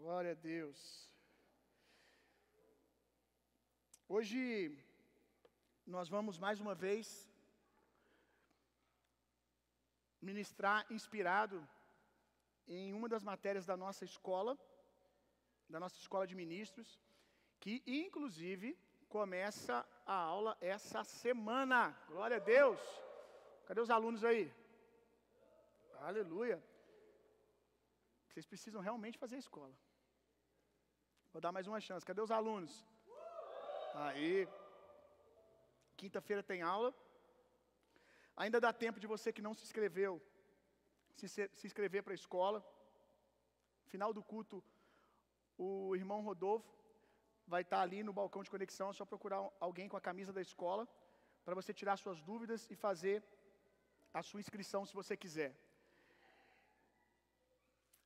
Glória a Deus. Hoje nós vamos mais uma vez ministrar inspirado em uma das matérias da nossa escola, da nossa escola de ministros, que inclusive começa a aula essa semana. Glória a Deus. Cadê os alunos aí? Aleluia. Vocês precisam realmente fazer a escola. Vou dar mais uma chance. Cadê os alunos? Aí. Quinta-feira tem aula. Ainda dá tempo de você que não se inscreveu se, se inscrever para a escola. Final do culto, o irmão Rodolfo vai estar ali no balcão de conexão. É só procurar alguém com a camisa da escola para você tirar suas dúvidas e fazer a sua inscrição se você quiser.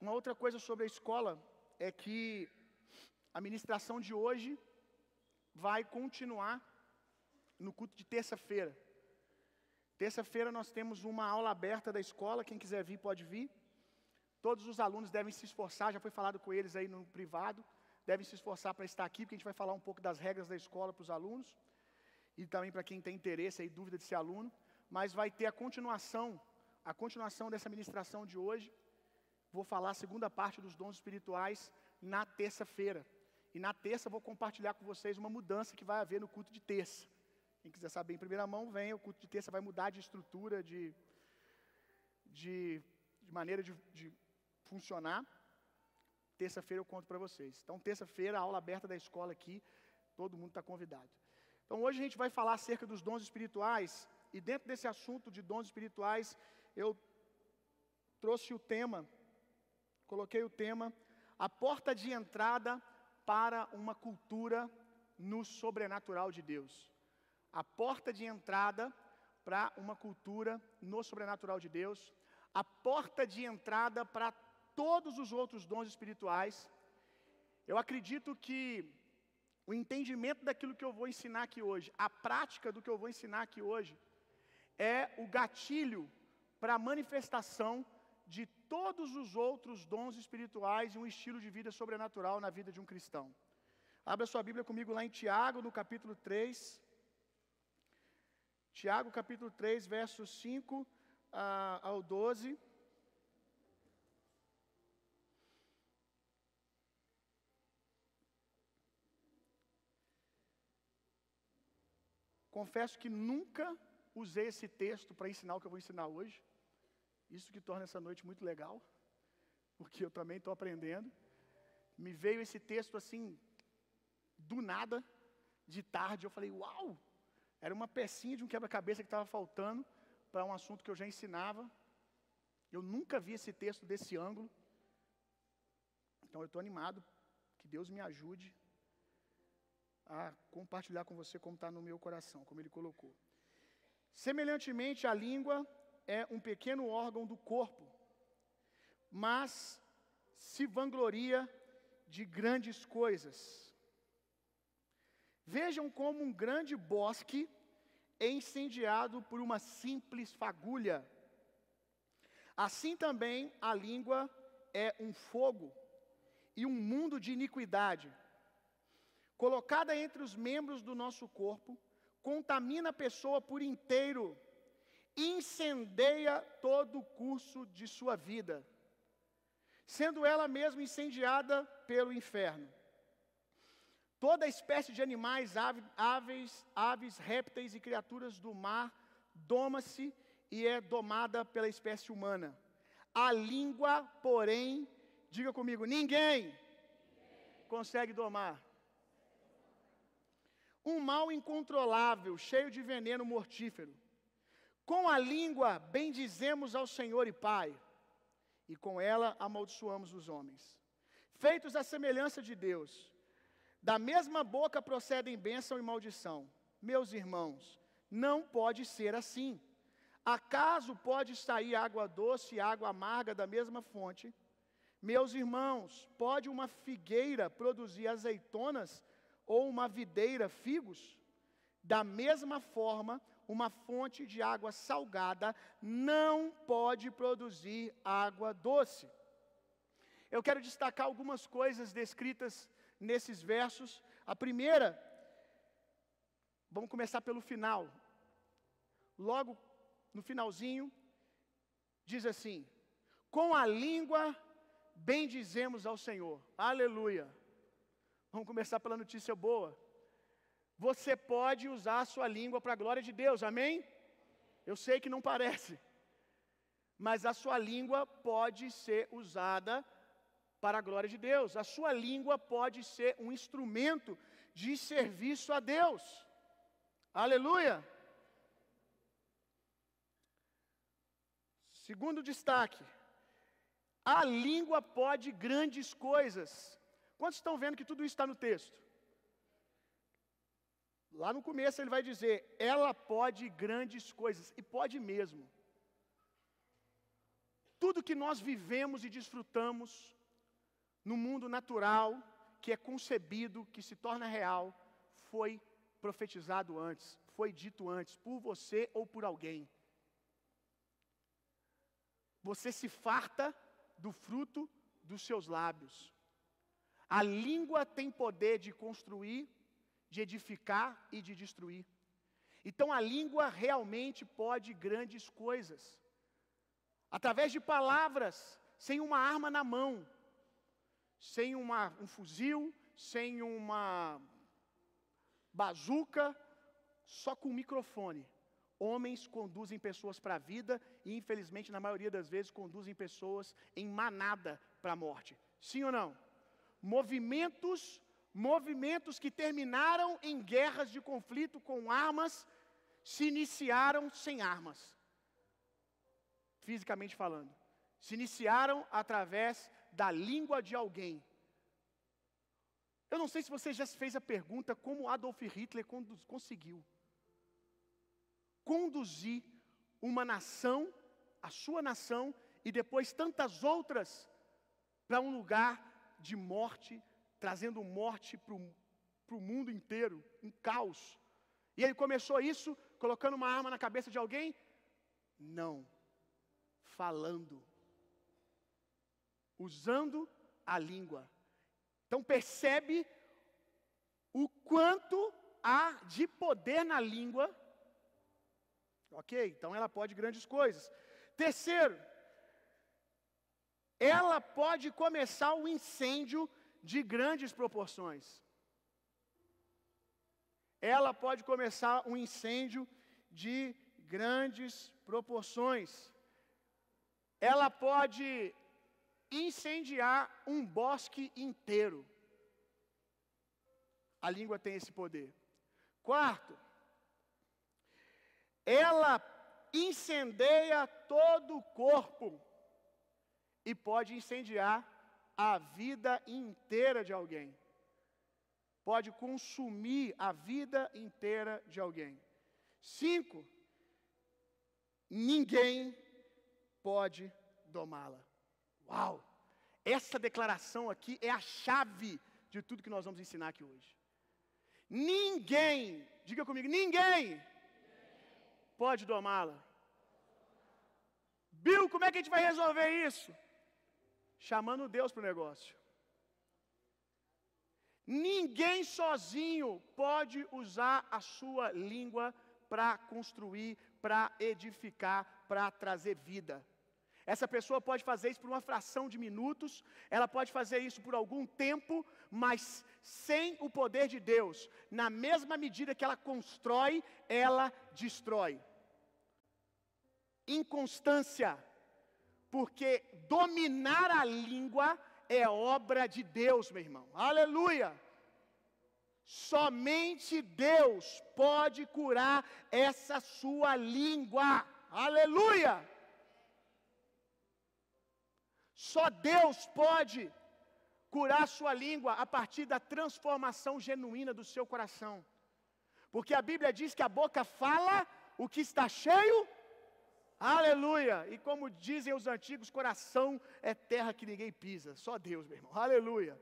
Uma outra coisa sobre a escola é que a ministração de hoje vai continuar no culto de terça-feira. Terça-feira nós temos uma aula aberta da escola, quem quiser vir pode vir. Todos os alunos devem se esforçar, já foi falado com eles aí no privado, devem se esforçar para estar aqui, porque a gente vai falar um pouco das regras da escola para os alunos e também para quem tem interesse aí, dúvida de ser aluno, mas vai ter a continuação, a continuação dessa ministração de hoje. Vou falar a segunda parte dos dons espirituais na terça-feira. E na terça vou compartilhar com vocês uma mudança que vai haver no culto de terça. Quem quiser saber em primeira mão, venha. O culto de terça vai mudar de estrutura, de, de, de maneira de, de funcionar. Terça-feira eu conto para vocês. Então, terça-feira, aula aberta da escola aqui. Todo mundo está convidado. Então, hoje a gente vai falar acerca dos dons espirituais. E dentro desse assunto de dons espirituais, eu trouxe o tema, coloquei o tema, a porta de entrada para uma cultura no sobrenatural de Deus. A porta de entrada para uma cultura no sobrenatural de Deus. A porta de entrada para todos os outros dons espirituais. Eu acredito que o entendimento daquilo que eu vou ensinar aqui hoje, a prática do que eu vou ensinar aqui hoje, é o gatilho para a manifestação de todos os outros dons espirituais e um estilo de vida sobrenatural na vida de um cristão. Abra sua Bíblia comigo lá em Tiago, no capítulo 3. Tiago, capítulo 3, versos 5 uh, ao 12. Confesso que nunca usei esse texto para ensinar o que eu vou ensinar hoje. Isso que torna essa noite muito legal, porque eu também estou aprendendo. Me veio esse texto assim, do nada, de tarde. Eu falei, uau! Era uma pecinha de um quebra-cabeça que estava faltando para um assunto que eu já ensinava. Eu nunca vi esse texto desse ângulo. Então eu estou animado. Que Deus me ajude a compartilhar com você como está no meu coração, como ele colocou. Semelhantemente, a língua é um pequeno órgão do corpo, mas se vangloria de grandes coisas. Vejam como um grande bosque é incendiado por uma simples fagulha. Assim também a língua é um fogo e um mundo de iniquidade. Colocada entre os membros do nosso corpo, contamina a pessoa por inteiro, incendeia todo o curso de sua vida, sendo ela mesma incendiada pelo inferno. Toda espécie de animais, aves, aves, répteis e criaturas do mar doma-se e é domada pela espécie humana. A língua, porém, diga comigo, ninguém, ninguém. consegue domar. Um mal incontrolável, cheio de veneno mortífero. Com a língua bendizemos ao Senhor e Pai, e com ela amaldiçoamos os homens. Feitos à semelhança de Deus, da mesma boca procedem bênção e maldição. Meus irmãos, não pode ser assim. Acaso pode sair água doce e água amarga da mesma fonte? Meus irmãos, pode uma figueira produzir azeitonas ou uma videira figos? Da mesma forma, uma fonte de água salgada não pode produzir água doce. eu quero destacar algumas coisas descritas nesses versos. A primeira, vamos começar pelo final. Logo no finalzinho, diz assim: Com a língua bendizemos ao Senhor. Aleluia. Vamos começar pela notícia boa. Você pode usar a sua língua para a glória de Deus, amém? Eu sei que não parece, mas a sua língua pode ser usada para a glória de Deus. A sua língua pode ser um instrumento de serviço a Deus. Aleluia! Segundo destaque, a língua pode grandes coisas. Quantos estão vendo que tudo isso está no texto? Lá no começo ele vai dizer: ela pode grandes coisas, e pode mesmo. Tudo que nós vivemos e desfrutamos no mundo natural, que é concebido, que se torna real, foi profetizado antes, foi dito antes, por você ou por alguém. Você se farta do fruto dos seus lábios. A língua tem poder de construir, de edificar e de destruir. Então a língua realmente pode grandes coisas. Através de palavras, sem uma arma na mão, sem uma, um fuzil, sem uma bazuca, só com um microfone. Homens conduzem pessoas para a vida e, infelizmente, na maioria das vezes, conduzem pessoas em manada para a morte. Sim ou não? Movimentos, movimentos que terminaram em guerras de conflito com armas, se iniciaram sem armas. Fisicamente falando. Se iniciaram através da língua de alguém. Eu não sei se você já fez a pergunta como Adolf Hitler conseguiu conduzir uma nação, a sua nação, e depois tantas outras, para um lugar de morte, trazendo morte para o mundo inteiro, um caos. E ele começou isso colocando uma arma na cabeça de alguém? Não, falando, usando a língua. Então percebe o quanto há de poder na língua Ok? Então ela pode grandes coisas. Terceiro, ela pode começar um incêndio de grandes proporções. Ela pode começar um incêndio de grandes proporções. Ela pode incendiar um bosque inteiro. A língua tem esse poder. Quarto, ela incendeia todo o corpo e pode incendiar a vida inteira de alguém. Pode consumir a vida inteira de alguém. Cinco, ninguém pode domá-la. Uau! Essa declaração aqui é a chave de tudo que nós vamos ensinar aqui hoje. Ninguém, diga comigo, ninguém pode domá-la. Bill, como é que a gente vai resolver isso? Chamando Deus para o negócio. Ninguém sozinho pode usar a sua língua para construir, para edificar, para trazer vida. Essa pessoa pode fazer isso por uma fração de minutos, ela pode fazer isso por algum tempo, mas sem o poder de Deus, na mesma medida que ela constrói, ela destrói inconstância, porque dominar a língua é obra de Deus, meu irmão. Aleluia! Somente Deus pode curar essa sua língua. Aleluia! Só Deus pode curar sua língua a partir da transformação genuína do seu coração. Porque a Bíblia diz que a boca fala o que está cheio Aleluia! E como dizem os antigos, coração é terra que ninguém pisa. Só Deus, meu irmão. Aleluia!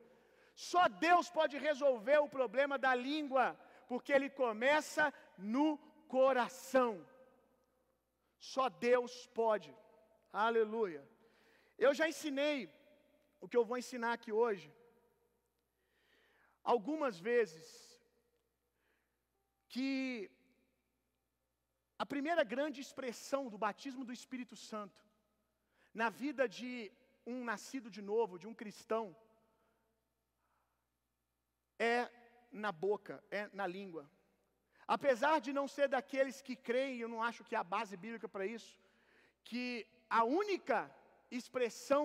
Só Deus pode resolver o problema da língua, porque ele começa no coração. Só Deus pode. Aleluia! Eu já ensinei o que eu vou ensinar aqui hoje, algumas vezes, que a primeira grande expressão do batismo do Espírito Santo na vida de um nascido de novo, de um cristão, é na boca, é na língua. Apesar de não ser daqueles que creem, eu não acho que há base bíblica para isso, que a única expressão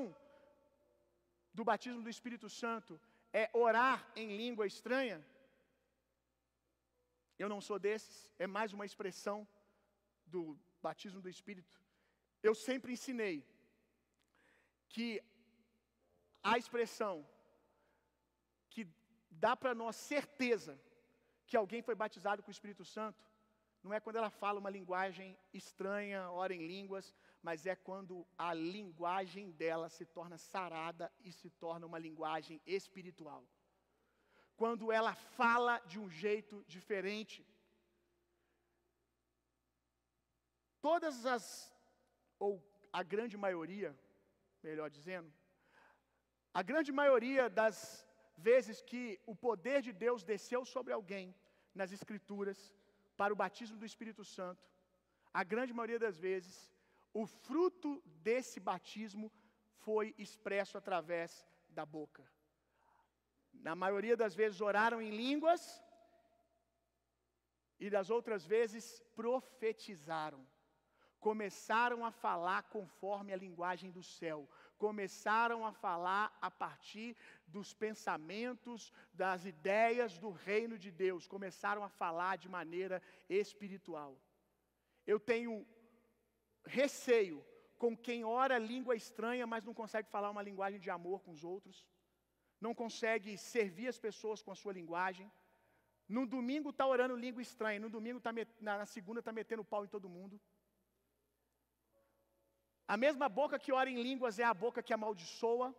do batismo do Espírito Santo é orar em língua estranha. Eu não sou desses, é mais uma expressão do batismo do Espírito. Eu sempre ensinei que a expressão que dá para nós certeza que alguém foi batizado com o Espírito Santo, não é quando ela fala uma linguagem estranha, ora em línguas, mas é quando a linguagem dela se torna sarada e se torna uma linguagem espiritual. Quando ela fala de um jeito diferente. Todas as, ou a grande maioria, melhor dizendo, a grande maioria das vezes que o poder de Deus desceu sobre alguém nas Escrituras para o batismo do Espírito Santo, a grande maioria das vezes, o fruto desse batismo foi expresso através da boca. Na maioria das vezes oraram em línguas e das outras vezes profetizaram. Começaram a falar conforme a linguagem do céu, começaram a falar a partir dos pensamentos, das ideias do reino de Deus, começaram a falar de maneira espiritual. Eu tenho receio com quem ora língua estranha, mas não consegue falar uma linguagem de amor com os outros, não consegue servir as pessoas com a sua linguagem. No domingo está orando língua estranha, no domingo tá met... na segunda está metendo pau em todo mundo. A mesma boca que ora em línguas é a boca que amaldiçoa.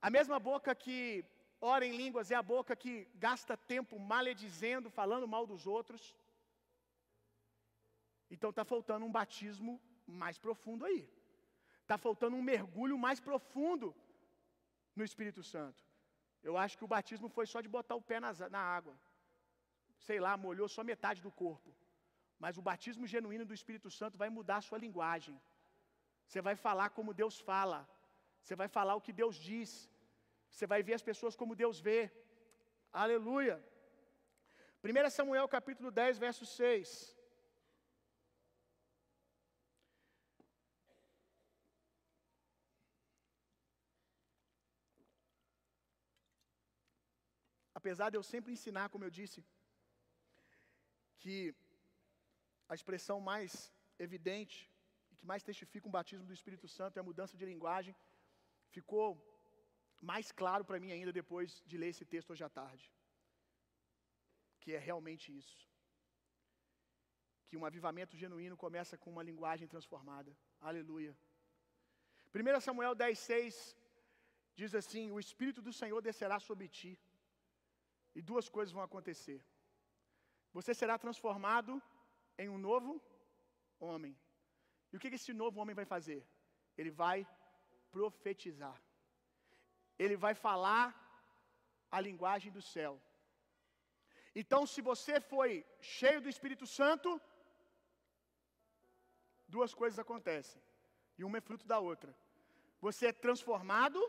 A mesma boca que ora em línguas é a boca que gasta tempo maledizendo, falando mal dos outros. Então está faltando um batismo mais profundo aí. Está faltando um mergulho mais profundo no Espírito Santo. Eu acho que o batismo foi só de botar o pé na, na água. Sei lá, molhou só metade do corpo. Mas o batismo genuíno do Espírito Santo vai mudar a sua linguagem. Você vai falar como Deus fala. Você vai falar o que Deus diz. Você vai ver as pessoas como Deus vê. Aleluia. 1 Samuel capítulo 10, verso 6. Apesar de eu sempre ensinar, como eu disse, que a expressão mais evidente e que mais testifica um batismo do Espírito Santo é a mudança de linguagem. Ficou mais claro para mim ainda depois de ler esse texto hoje à tarde. Que é realmente isso. Que um avivamento genuíno começa com uma linguagem transformada. Aleluia. 1 Samuel 10,6 diz assim: O Espírito do Senhor descerá sobre ti, e duas coisas vão acontecer. Você será transformado em um novo homem. E o que esse novo homem vai fazer? Ele vai profetizar. Ele vai falar a linguagem do céu. Então, se você foi cheio do Espírito Santo, duas coisas acontecem. E uma é fruto da outra. Você é transformado,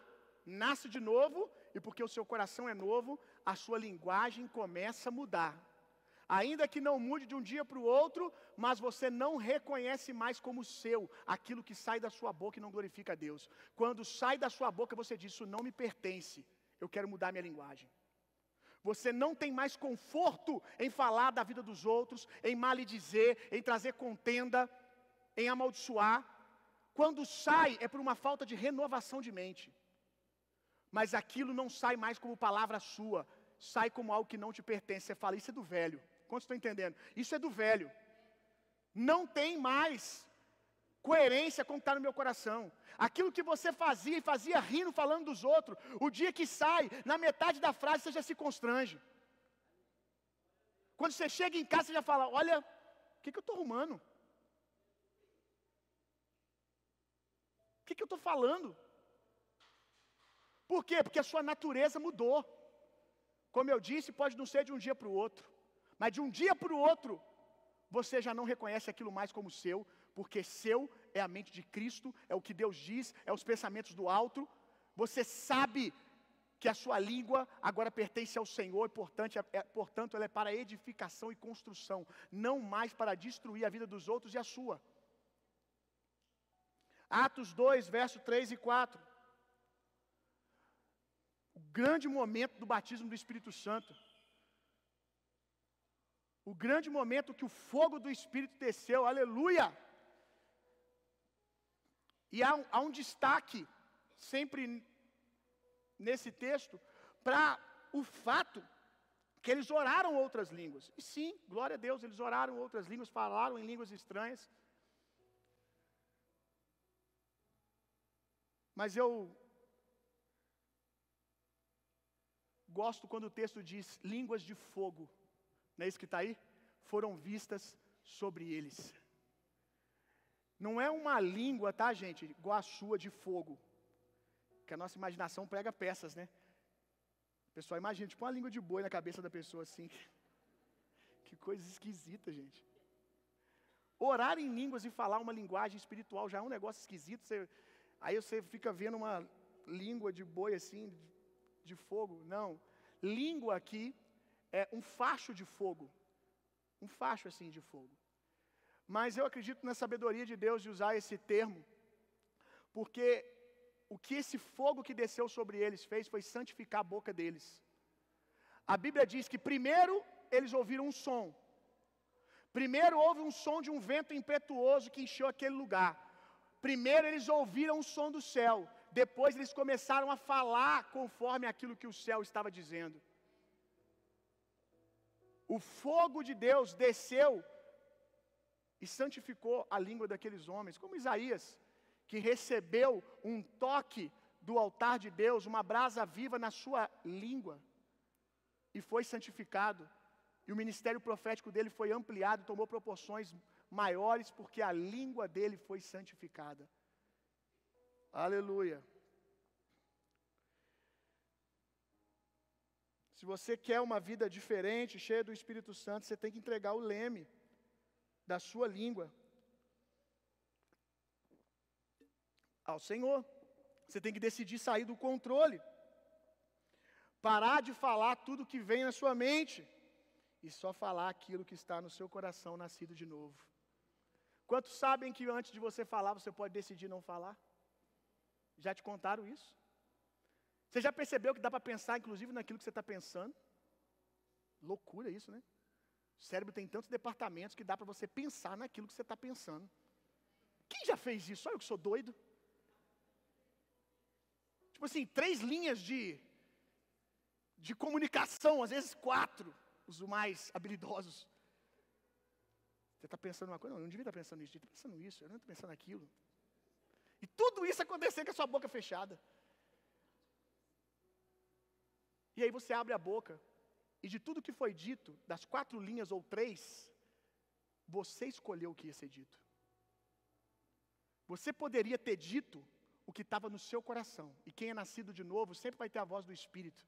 nasce de novo, e porque o seu coração é novo, a sua linguagem começa a mudar. Ainda que não mude de um dia para o outro, mas você não reconhece mais como seu aquilo que sai da sua boca e não glorifica a Deus. Quando sai da sua boca, você diz: Isso não me pertence, eu quero mudar minha linguagem. Você não tem mais conforto em falar da vida dos outros, em maledizer, em trazer contenda, em amaldiçoar. Quando sai, é por uma falta de renovação de mente. Mas aquilo não sai mais como palavra sua, sai como algo que não te pertence. Você fala, isso é do velho. Quantos estão entendendo? Isso é do velho. Não tem mais coerência com o que está no meu coração. Aquilo que você fazia e fazia rindo, falando dos outros, o dia que sai, na metade da frase você já se constrange. Quando você chega em casa, você já fala: Olha, o que, que eu estou arrumando? O que, que eu estou falando? Por quê? Porque a sua natureza mudou. Como eu disse, pode não ser de um dia para o outro, mas de um dia para o outro, você já não reconhece aquilo mais como seu, porque seu é a mente de Cristo, é o que Deus diz, é os pensamentos do alto. Você sabe que a sua língua agora pertence ao Senhor, e, portanto, é, portanto, ela é para edificação e construção, não mais para destruir a vida dos outros e a sua. Atos 2, verso 3 e 4. O grande momento do batismo do Espírito Santo. O grande momento que o fogo do Espírito desceu, aleluia! E há um, há um destaque, sempre nesse texto, para o fato que eles oraram outras línguas. E sim, glória a Deus, eles oraram outras línguas, falaram em línguas estranhas. Mas eu gosto quando o texto diz línguas de fogo, não é isso que está aí? Foram vistas sobre eles. Não é uma língua, tá, gente, igual a sua de fogo, que a nossa imaginação prega peças, né? Pessoal imagina, tipo uma língua de boi na cabeça da pessoa assim. Que coisa esquisita, gente. Orar em línguas e falar uma linguagem espiritual já é um negócio esquisito. Você, aí você fica vendo uma língua de boi assim, de fogo. Não. Língua aqui é um facho de fogo. Um facho assim de fogo. Mas eu acredito na sabedoria de Deus de usar esse termo, porque o que esse fogo que desceu sobre eles fez foi santificar a boca deles. A Bíblia diz que primeiro eles ouviram um som. Primeiro houve um som de um vento impetuoso que encheu aquele lugar. Primeiro eles ouviram o som do céu. Depois eles começaram a falar conforme aquilo que o céu estava dizendo. O fogo de Deus desceu e santificou a língua daqueles homens, como Isaías, que recebeu um toque do altar de Deus, uma brasa viva na sua língua, e foi santificado. E o ministério profético dele foi ampliado, tomou proporções maiores, porque a língua dele foi santificada. Aleluia. Se você quer uma vida diferente, cheia do Espírito Santo, você tem que entregar o leme da sua língua ao Senhor. Você tem que decidir sair do controle. Parar de falar tudo que vem na sua mente e só falar aquilo que está no seu coração nascido de novo. Quantos sabem que antes de você falar, você pode decidir não falar? Já te contaram isso? Você já percebeu que dá para pensar, inclusive, naquilo que você está pensando? Loucura isso, né? O cérebro tem tantos departamentos que dá para você pensar naquilo que você está pensando. Quem já fez isso? Só eu que sou doido. Tipo assim, três linhas de, de comunicação, às vezes quatro, os mais habilidosos. Você está pensando uma coisa, não, eu não devia estar pensando isso, eu estou pensando isso, eu não estou pensando aquilo. E tudo isso acontecer com a sua boca fechada. E aí você abre a boca, e de tudo que foi dito, das quatro linhas ou três, você escolheu o que ia ser dito. Você poderia ter dito o que estava no seu coração. E quem é nascido de novo sempre vai ter a voz do Espírito.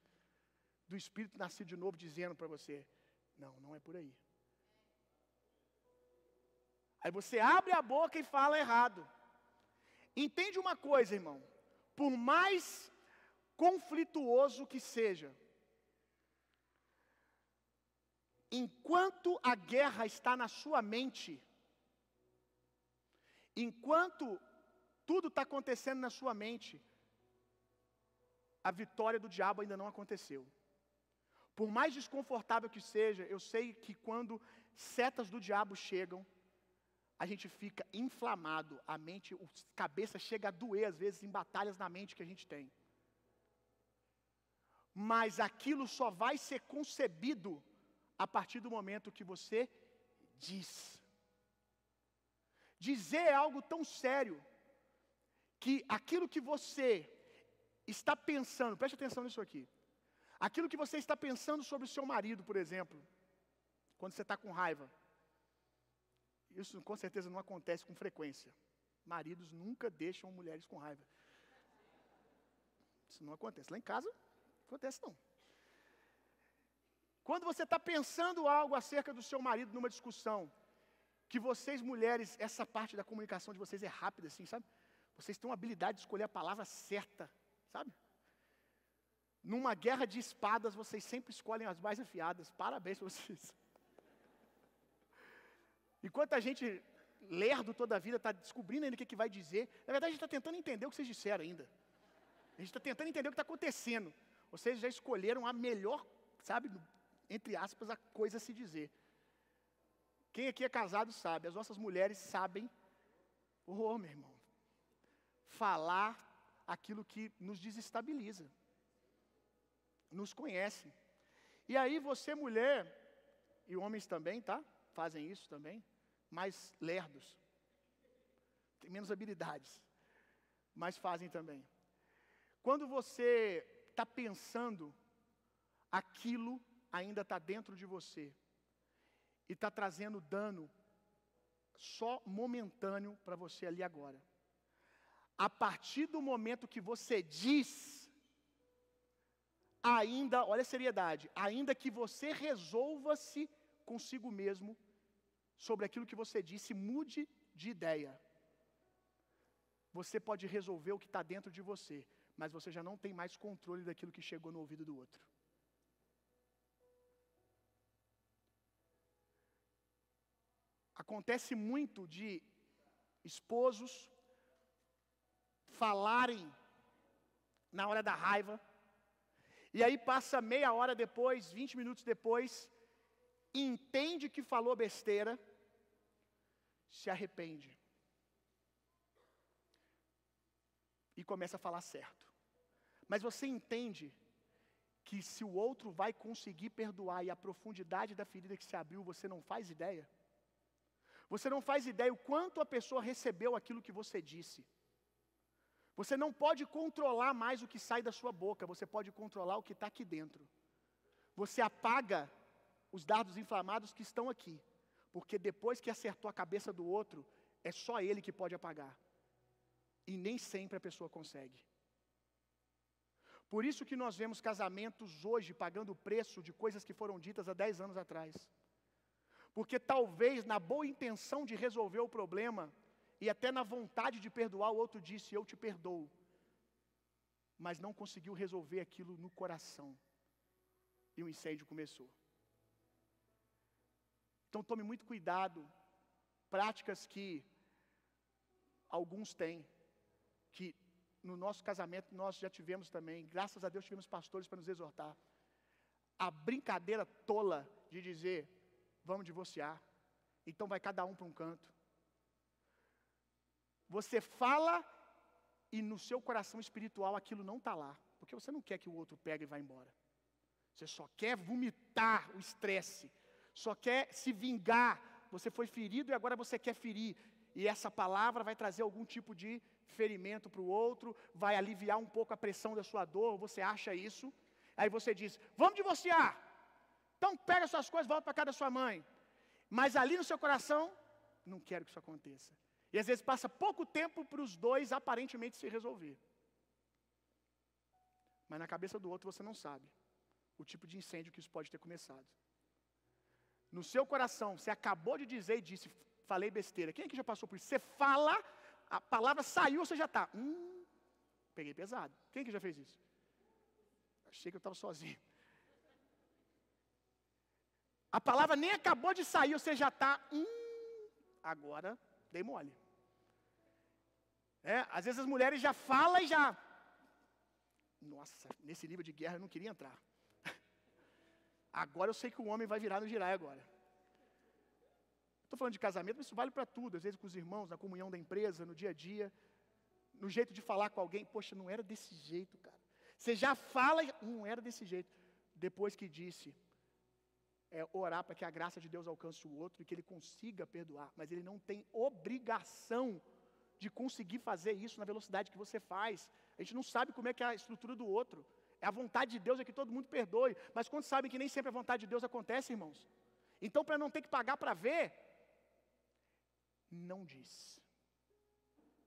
Do Espírito nascido de novo dizendo para você: Não, não é por aí. Aí você abre a boca e fala errado. Entende uma coisa, irmão. Por mais conflituoso que seja, enquanto a guerra está na sua mente, enquanto tudo está acontecendo na sua mente, a vitória do diabo ainda não aconteceu. Por mais desconfortável que seja, eu sei que quando setas do diabo chegam, a gente fica inflamado, a mente, a cabeça chega a doer às vezes em batalhas na mente que a gente tem. Mas aquilo só vai ser concebido a partir do momento que você diz. Dizer é algo tão sério que aquilo que você está pensando, preste atenção nisso aqui. Aquilo que você está pensando sobre o seu marido, por exemplo, quando você está com raiva, isso com certeza não acontece com frequência. Maridos nunca deixam mulheres com raiva. Isso não acontece. Lá em casa, acontece não. Quando você está pensando algo acerca do seu marido numa discussão, que vocês mulheres, essa parte da comunicação de vocês é rápida assim, sabe? Vocês têm uma habilidade de escolher a palavra certa, sabe? Numa guerra de espadas, vocês sempre escolhem as mais afiadas. Parabéns para vocês. Enquanto a gente, lerdo toda a vida, está descobrindo ainda o que, que vai dizer, na verdade a gente está tentando entender o que vocês disseram ainda. A gente está tentando entender o que está acontecendo. Vocês já escolheram a melhor, sabe, entre aspas, a coisa a se dizer. Quem aqui é casado sabe, as nossas mulheres sabem, oh meu irmão, falar aquilo que nos desestabiliza, nos conhece. E aí você, mulher, e homens também, tá? Fazem isso também, mais lerdos, tem menos habilidades, mas fazem também. Quando você está pensando aquilo ainda está dentro de você e está trazendo dano só momentâneo para você ali agora. A partir do momento que você diz, ainda, olha a seriedade, ainda que você resolva-se consigo mesmo sobre aquilo que você disse, mude de ideia. Você pode resolver o que está dentro de você, mas você já não tem mais controle daquilo que chegou no ouvido do outro. Acontece muito de esposos falarem na hora da raiva, e aí passa meia hora depois, 20 minutos depois, entende que falou besteira, se arrepende. E começa a falar certo. Mas você entende que se o outro vai conseguir perdoar e a profundidade da ferida que se abriu, você não faz ideia? Você não faz ideia o quanto a pessoa recebeu aquilo que você disse. Você não pode controlar mais o que sai da sua boca, você pode controlar o que está aqui dentro. Você apaga os dardos inflamados que estão aqui, porque depois que acertou a cabeça do outro, é só ele que pode apagar. E nem sempre a pessoa consegue. Por isso que nós vemos casamentos hoje pagando o preço de coisas que foram ditas há 10 anos atrás. Porque talvez na boa intenção de resolver o problema e até na vontade de perdoar, o outro disse: Eu te perdoo. Mas não conseguiu resolver aquilo no coração. E o incêndio começou. Então tome muito cuidado. Práticas que alguns têm, que no nosso casamento nós já tivemos também, graças a Deus tivemos pastores para nos exortar. A brincadeira tola de dizer, vamos divorciar. Então vai cada um para um canto. Você fala e no seu coração espiritual aquilo não está lá, porque você não quer que o outro pegue e vá embora. Você só quer vomitar o estresse, só quer se vingar. Você foi ferido e agora você quer ferir. E essa palavra vai trazer algum tipo de ferimento para o outro, vai aliviar um pouco a pressão da sua dor, você acha isso. Aí você diz: Vamos divorciar. Então pega suas coisas, volta para casa da sua mãe. Mas ali no seu coração, não quero que isso aconteça. E às vezes passa pouco tempo para os dois aparentemente se resolver. Mas na cabeça do outro você não sabe o tipo de incêndio que isso pode ter começado. No seu coração, você acabou de dizer e disse, falei besteira. Quem aqui já passou por isso? Você fala, a palavra saiu, você já está. Hum, peguei pesado. Quem que já fez isso? Achei que eu estava sozinho. A palavra nem acabou de sair, você já está. Hum, agora dei mole. É, às vezes as mulheres já falam e já. Nossa, nesse nível de guerra eu não queria entrar. Agora eu sei que o homem vai virar no girar agora. Estou falando de casamento, mas isso vale para tudo. Às vezes com os irmãos, na comunhão da empresa, no dia a dia, no jeito de falar com alguém. Poxa, não era desse jeito, cara. Você já fala, não era desse jeito. Depois que disse, é, orar para que a graça de Deus alcance o outro e que ele consiga perdoar, mas ele não tem obrigação de conseguir fazer isso na velocidade que você faz. A gente não sabe como é que é a estrutura do outro. É a vontade de Deus é que todo mundo perdoe, mas quando sabem que nem sempre a vontade de Deus acontece, irmãos. Então, para não ter que pagar para ver, não diz.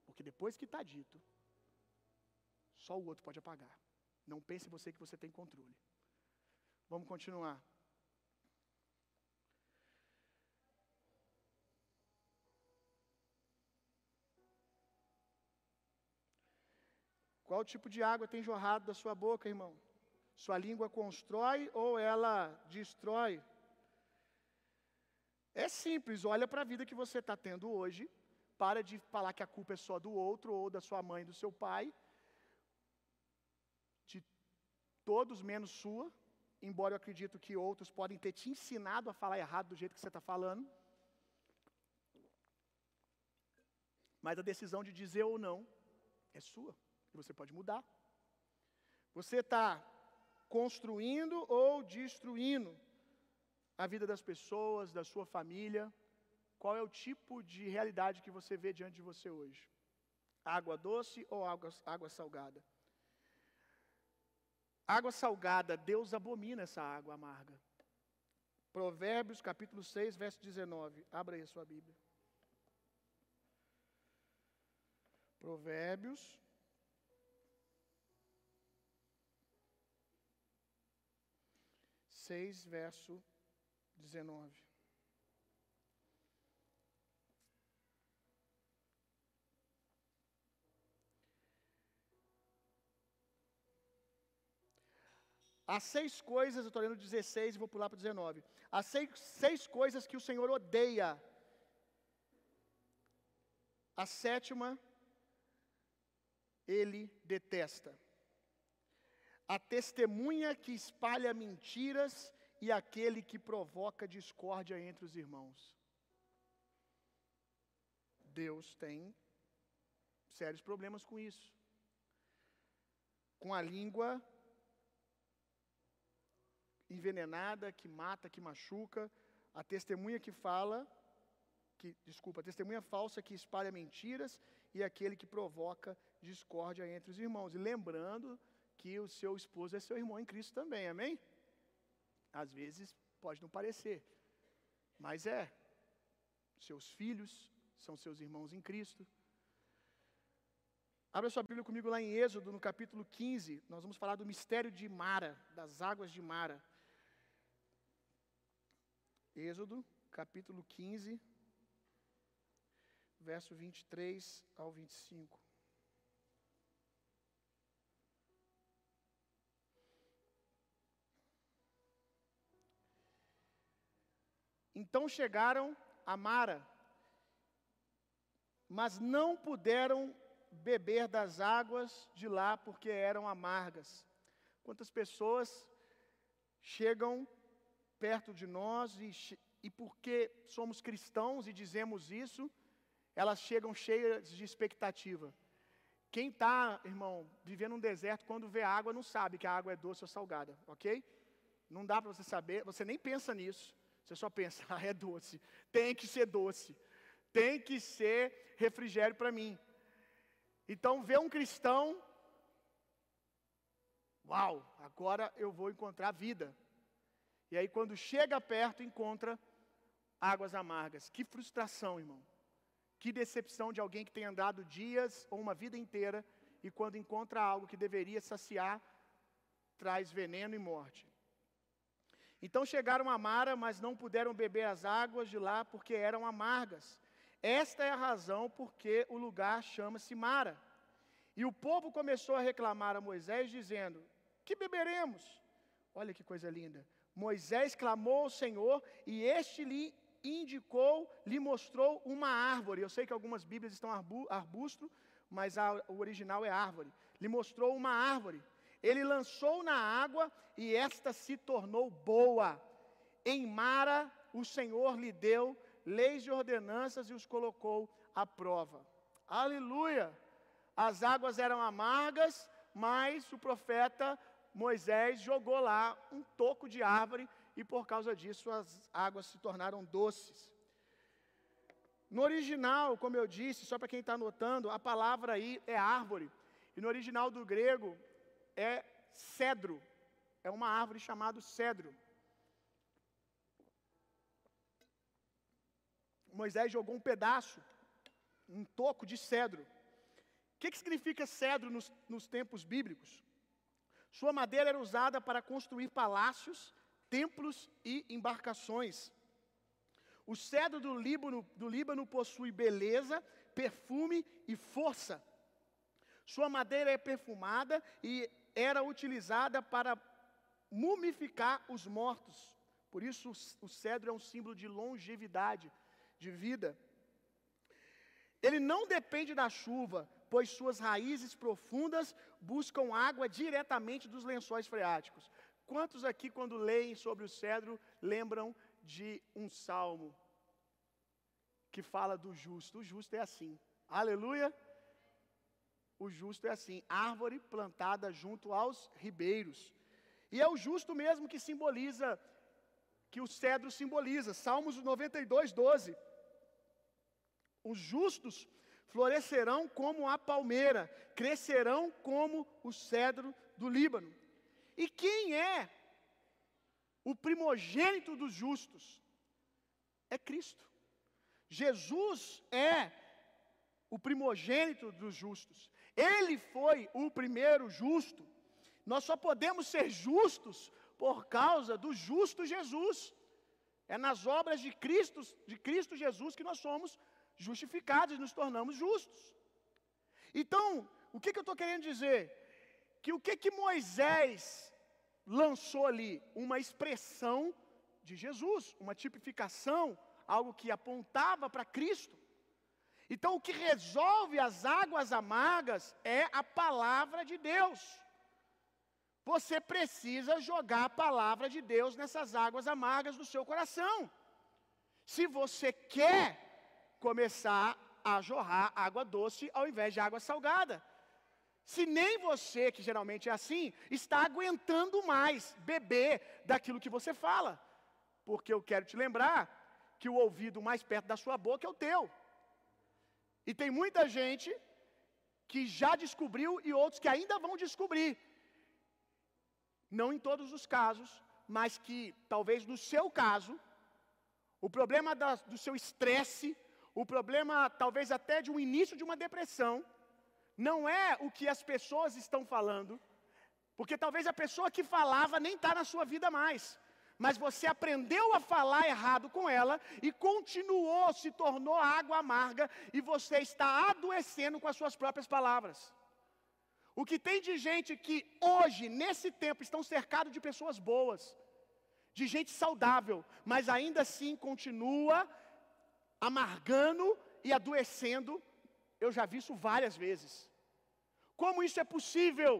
Porque depois que está dito, só o outro pode apagar. Não pense você que você tem controle. Vamos continuar. Qual tipo de água tem jorrado da sua boca, irmão? Sua língua constrói ou ela destrói? É simples, olha para a vida que você está tendo hoje, para de falar que a culpa é só do outro, ou da sua mãe, do seu pai, de todos menos sua, embora eu acredito que outros podem ter te ensinado a falar errado do jeito que você está falando. Mas a decisão de dizer ou não é sua. E você pode mudar. Você está construindo ou destruindo a vida das pessoas, da sua família? Qual é o tipo de realidade que você vê diante de você hoje? Água doce ou água, água salgada? Água salgada, Deus abomina essa água amarga. Provérbios capítulo 6, verso 19. Abra aí a sua Bíblia. Provérbios 6, verso 19. Há seis coisas, eu estou lendo 16 e vou pular para 19. Há seis, seis coisas que o Senhor odeia. A sétima, ele detesta a testemunha que espalha mentiras e aquele que provoca discórdia entre os irmãos. Deus tem sérios problemas com isso. Com a língua envenenada, que mata, que machuca, a testemunha que fala, que, desculpa, a testemunha falsa que espalha mentiras e aquele que provoca discórdia entre os irmãos. E lembrando que o seu esposo é seu irmão em Cristo também, amém? Às vezes pode não parecer, mas é. Seus filhos são seus irmãos em Cristo. Abra sua Bíblia comigo lá em Êxodo, no capítulo 15. Nós vamos falar do mistério de Mara, das águas de Mara. Êxodo, capítulo 15, verso 23 ao 25. Então chegaram a Mara, mas não puderam beber das águas de lá porque eram amargas. Quantas pessoas chegam perto de nós e, e porque somos cristãos e dizemos isso, elas chegam cheias de expectativa. Quem está, irmão, vivendo um deserto, quando vê água, não sabe que a água é doce ou salgada, ok? Não dá para você saber, você nem pensa nisso. Você só pensa, ah, é doce. Tem que ser doce. Tem que ser refrigério para mim. Então, ver um cristão, uau, agora eu vou encontrar vida. E aí, quando chega perto, encontra águas amargas. Que frustração, irmão. Que decepção de alguém que tem andado dias ou uma vida inteira e quando encontra algo que deveria saciar, traz veneno e morte. Então chegaram a Mara, mas não puderam beber as águas de lá porque eram amargas. Esta é a razão porque o lugar chama-se Mara. E o povo começou a reclamar a Moisés, dizendo: Que beberemos? Olha que coisa linda. Moisés clamou ao Senhor e este lhe indicou, lhe mostrou uma árvore. Eu sei que algumas Bíblias estão arbusto, mas a, o original é árvore. Lhe mostrou uma árvore. Ele lançou na água e esta se tornou boa. Em Mara, o Senhor lhe deu leis e ordenanças e os colocou à prova. Aleluia! As águas eram amargas, mas o profeta Moisés jogou lá um toco de árvore e por causa disso as águas se tornaram doces. No original, como eu disse, só para quem está anotando, a palavra aí é árvore. E no original do grego é cedro. É uma árvore chamada cedro. Moisés jogou um pedaço, um toco de cedro. O que, que significa cedro nos, nos tempos bíblicos? Sua madeira era usada para construir palácios, templos e embarcações. O cedro do Líbano, do Líbano possui beleza, perfume e força. Sua madeira é perfumada e era utilizada para mumificar os mortos. Por isso, o cedro é um símbolo de longevidade, de vida. Ele não depende da chuva, pois suas raízes profundas buscam água diretamente dos lençóis freáticos. Quantos aqui, quando leem sobre o cedro, lembram de um salmo que fala do justo? O justo é assim. Aleluia! O justo é assim, árvore plantada junto aos ribeiros. E é o justo mesmo que simboliza, que o cedro simboliza. Salmos 92, 12. Os justos florescerão como a palmeira, crescerão como o cedro do Líbano. E quem é o primogênito dos justos? É Cristo. Jesus é o primogênito dos justos. Ele foi o primeiro justo. Nós só podemos ser justos por causa do justo Jesus. É nas obras de Cristo, de Cristo Jesus que nós somos justificados e nos tornamos justos. Então, o que, que eu estou querendo dizer? Que o que, que Moisés lançou ali? Uma expressão de Jesus, uma tipificação, algo que apontava para Cristo. Então, o que resolve as águas amargas é a palavra de Deus. Você precisa jogar a palavra de Deus nessas águas amargas do seu coração. Se você quer começar a jorrar água doce ao invés de água salgada. Se nem você, que geralmente é assim, está aguentando mais beber daquilo que você fala. Porque eu quero te lembrar que o ouvido mais perto da sua boca é o teu. E tem muita gente que já descobriu e outros que ainda vão descobrir. Não em todos os casos, mas que talvez no seu caso, o problema da, do seu estresse, o problema talvez até de um início de uma depressão, não é o que as pessoas estão falando, porque talvez a pessoa que falava nem está na sua vida mais, mas você aprendeu a falar errado com ela e continuou, se tornou água amarga e você está adoecendo com as suas próprias palavras. O que tem de gente que hoje, nesse tempo, estão cercados de pessoas boas, de gente saudável, mas ainda assim continua amargando e adoecendo. Eu já vi isso várias vezes. Como isso é possível?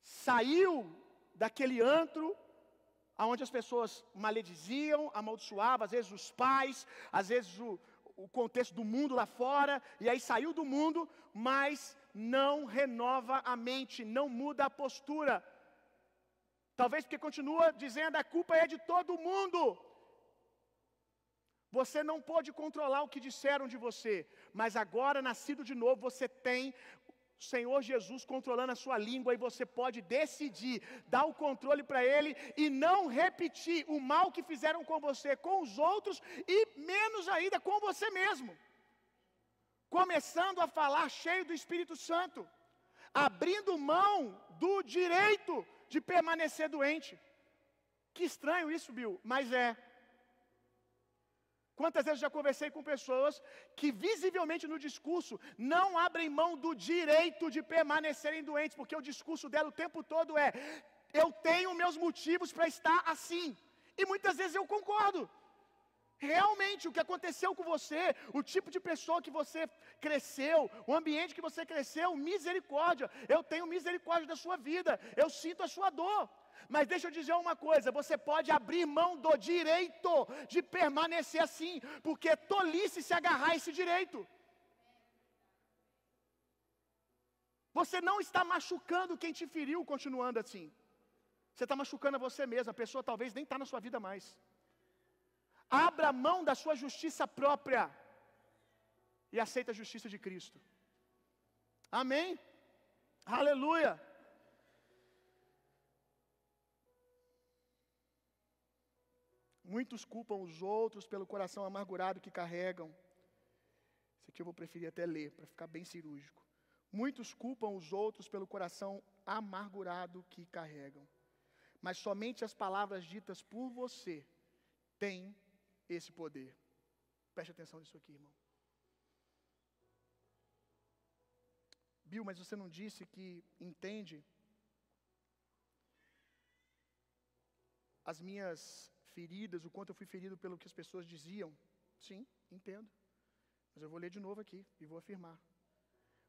Saiu daquele antro, onde as pessoas malediziam, amaldiçoavam, às vezes os pais, às vezes o, o contexto do mundo lá fora, e aí saiu do mundo, mas não renova a mente, não muda a postura. Talvez porque continua dizendo a culpa é de todo mundo. Você não pode controlar o que disseram de você, mas agora, nascido de novo, você tem Senhor Jesus controlando a sua língua e você pode decidir dar o controle para Ele e não repetir o mal que fizeram com você, com os outros e menos ainda com você mesmo. Começando a falar cheio do Espírito Santo, abrindo mão do direito de permanecer doente. Que estranho isso, Bill, mas é. Quantas vezes já conversei com pessoas que visivelmente no discurso não abrem mão do direito de permanecerem doentes, porque o discurso dela o tempo todo é: eu tenho meus motivos para estar assim. E muitas vezes eu concordo. Realmente, o que aconteceu com você, o tipo de pessoa que você cresceu, o ambiente que você cresceu, misericórdia. Eu tenho misericórdia da sua vida, eu sinto a sua dor. Mas deixa eu dizer uma coisa: você pode abrir mão do direito de permanecer assim, porque é tolice se agarrar a esse direito. Você não está machucando quem te feriu continuando assim. Você está machucando a você mesmo, a pessoa talvez nem está na sua vida mais. Abra mão da sua justiça própria e aceita a justiça de Cristo. Amém? Aleluia. Muitos culpam os outros pelo coração amargurado que carregam. Isso aqui eu vou preferir até ler, para ficar bem cirúrgico. Muitos culpam os outros pelo coração amargurado que carregam. Mas somente as palavras ditas por você têm esse poder. Preste atenção nisso aqui, irmão. Bill, mas você não disse que entende as minhas feridas, o quanto eu fui ferido pelo que as pessoas diziam? Sim, entendo. Mas eu vou ler de novo aqui e vou afirmar.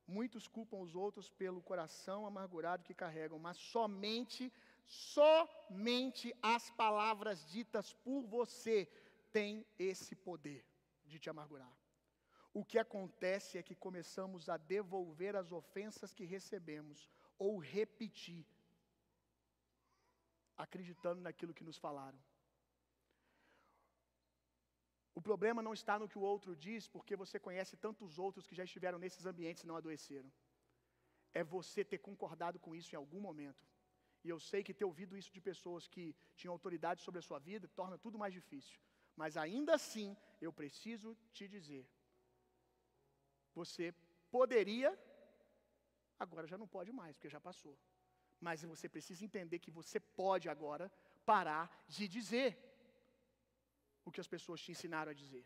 Muitos culpam os outros pelo coração amargurado que carregam, mas somente, somente as palavras ditas por você têm esse poder de te amargurar. O que acontece é que começamos a devolver as ofensas que recebemos ou repetir, acreditando naquilo que nos falaram. O problema não está no que o outro diz, porque você conhece tantos outros que já estiveram nesses ambientes e não adoeceram. É você ter concordado com isso em algum momento. E eu sei que ter ouvido isso de pessoas que tinham autoridade sobre a sua vida torna tudo mais difícil. Mas ainda assim, eu preciso te dizer: você poderia, agora já não pode mais, porque já passou. Mas você precisa entender que você pode agora parar de dizer o que as pessoas te ensinaram a dizer.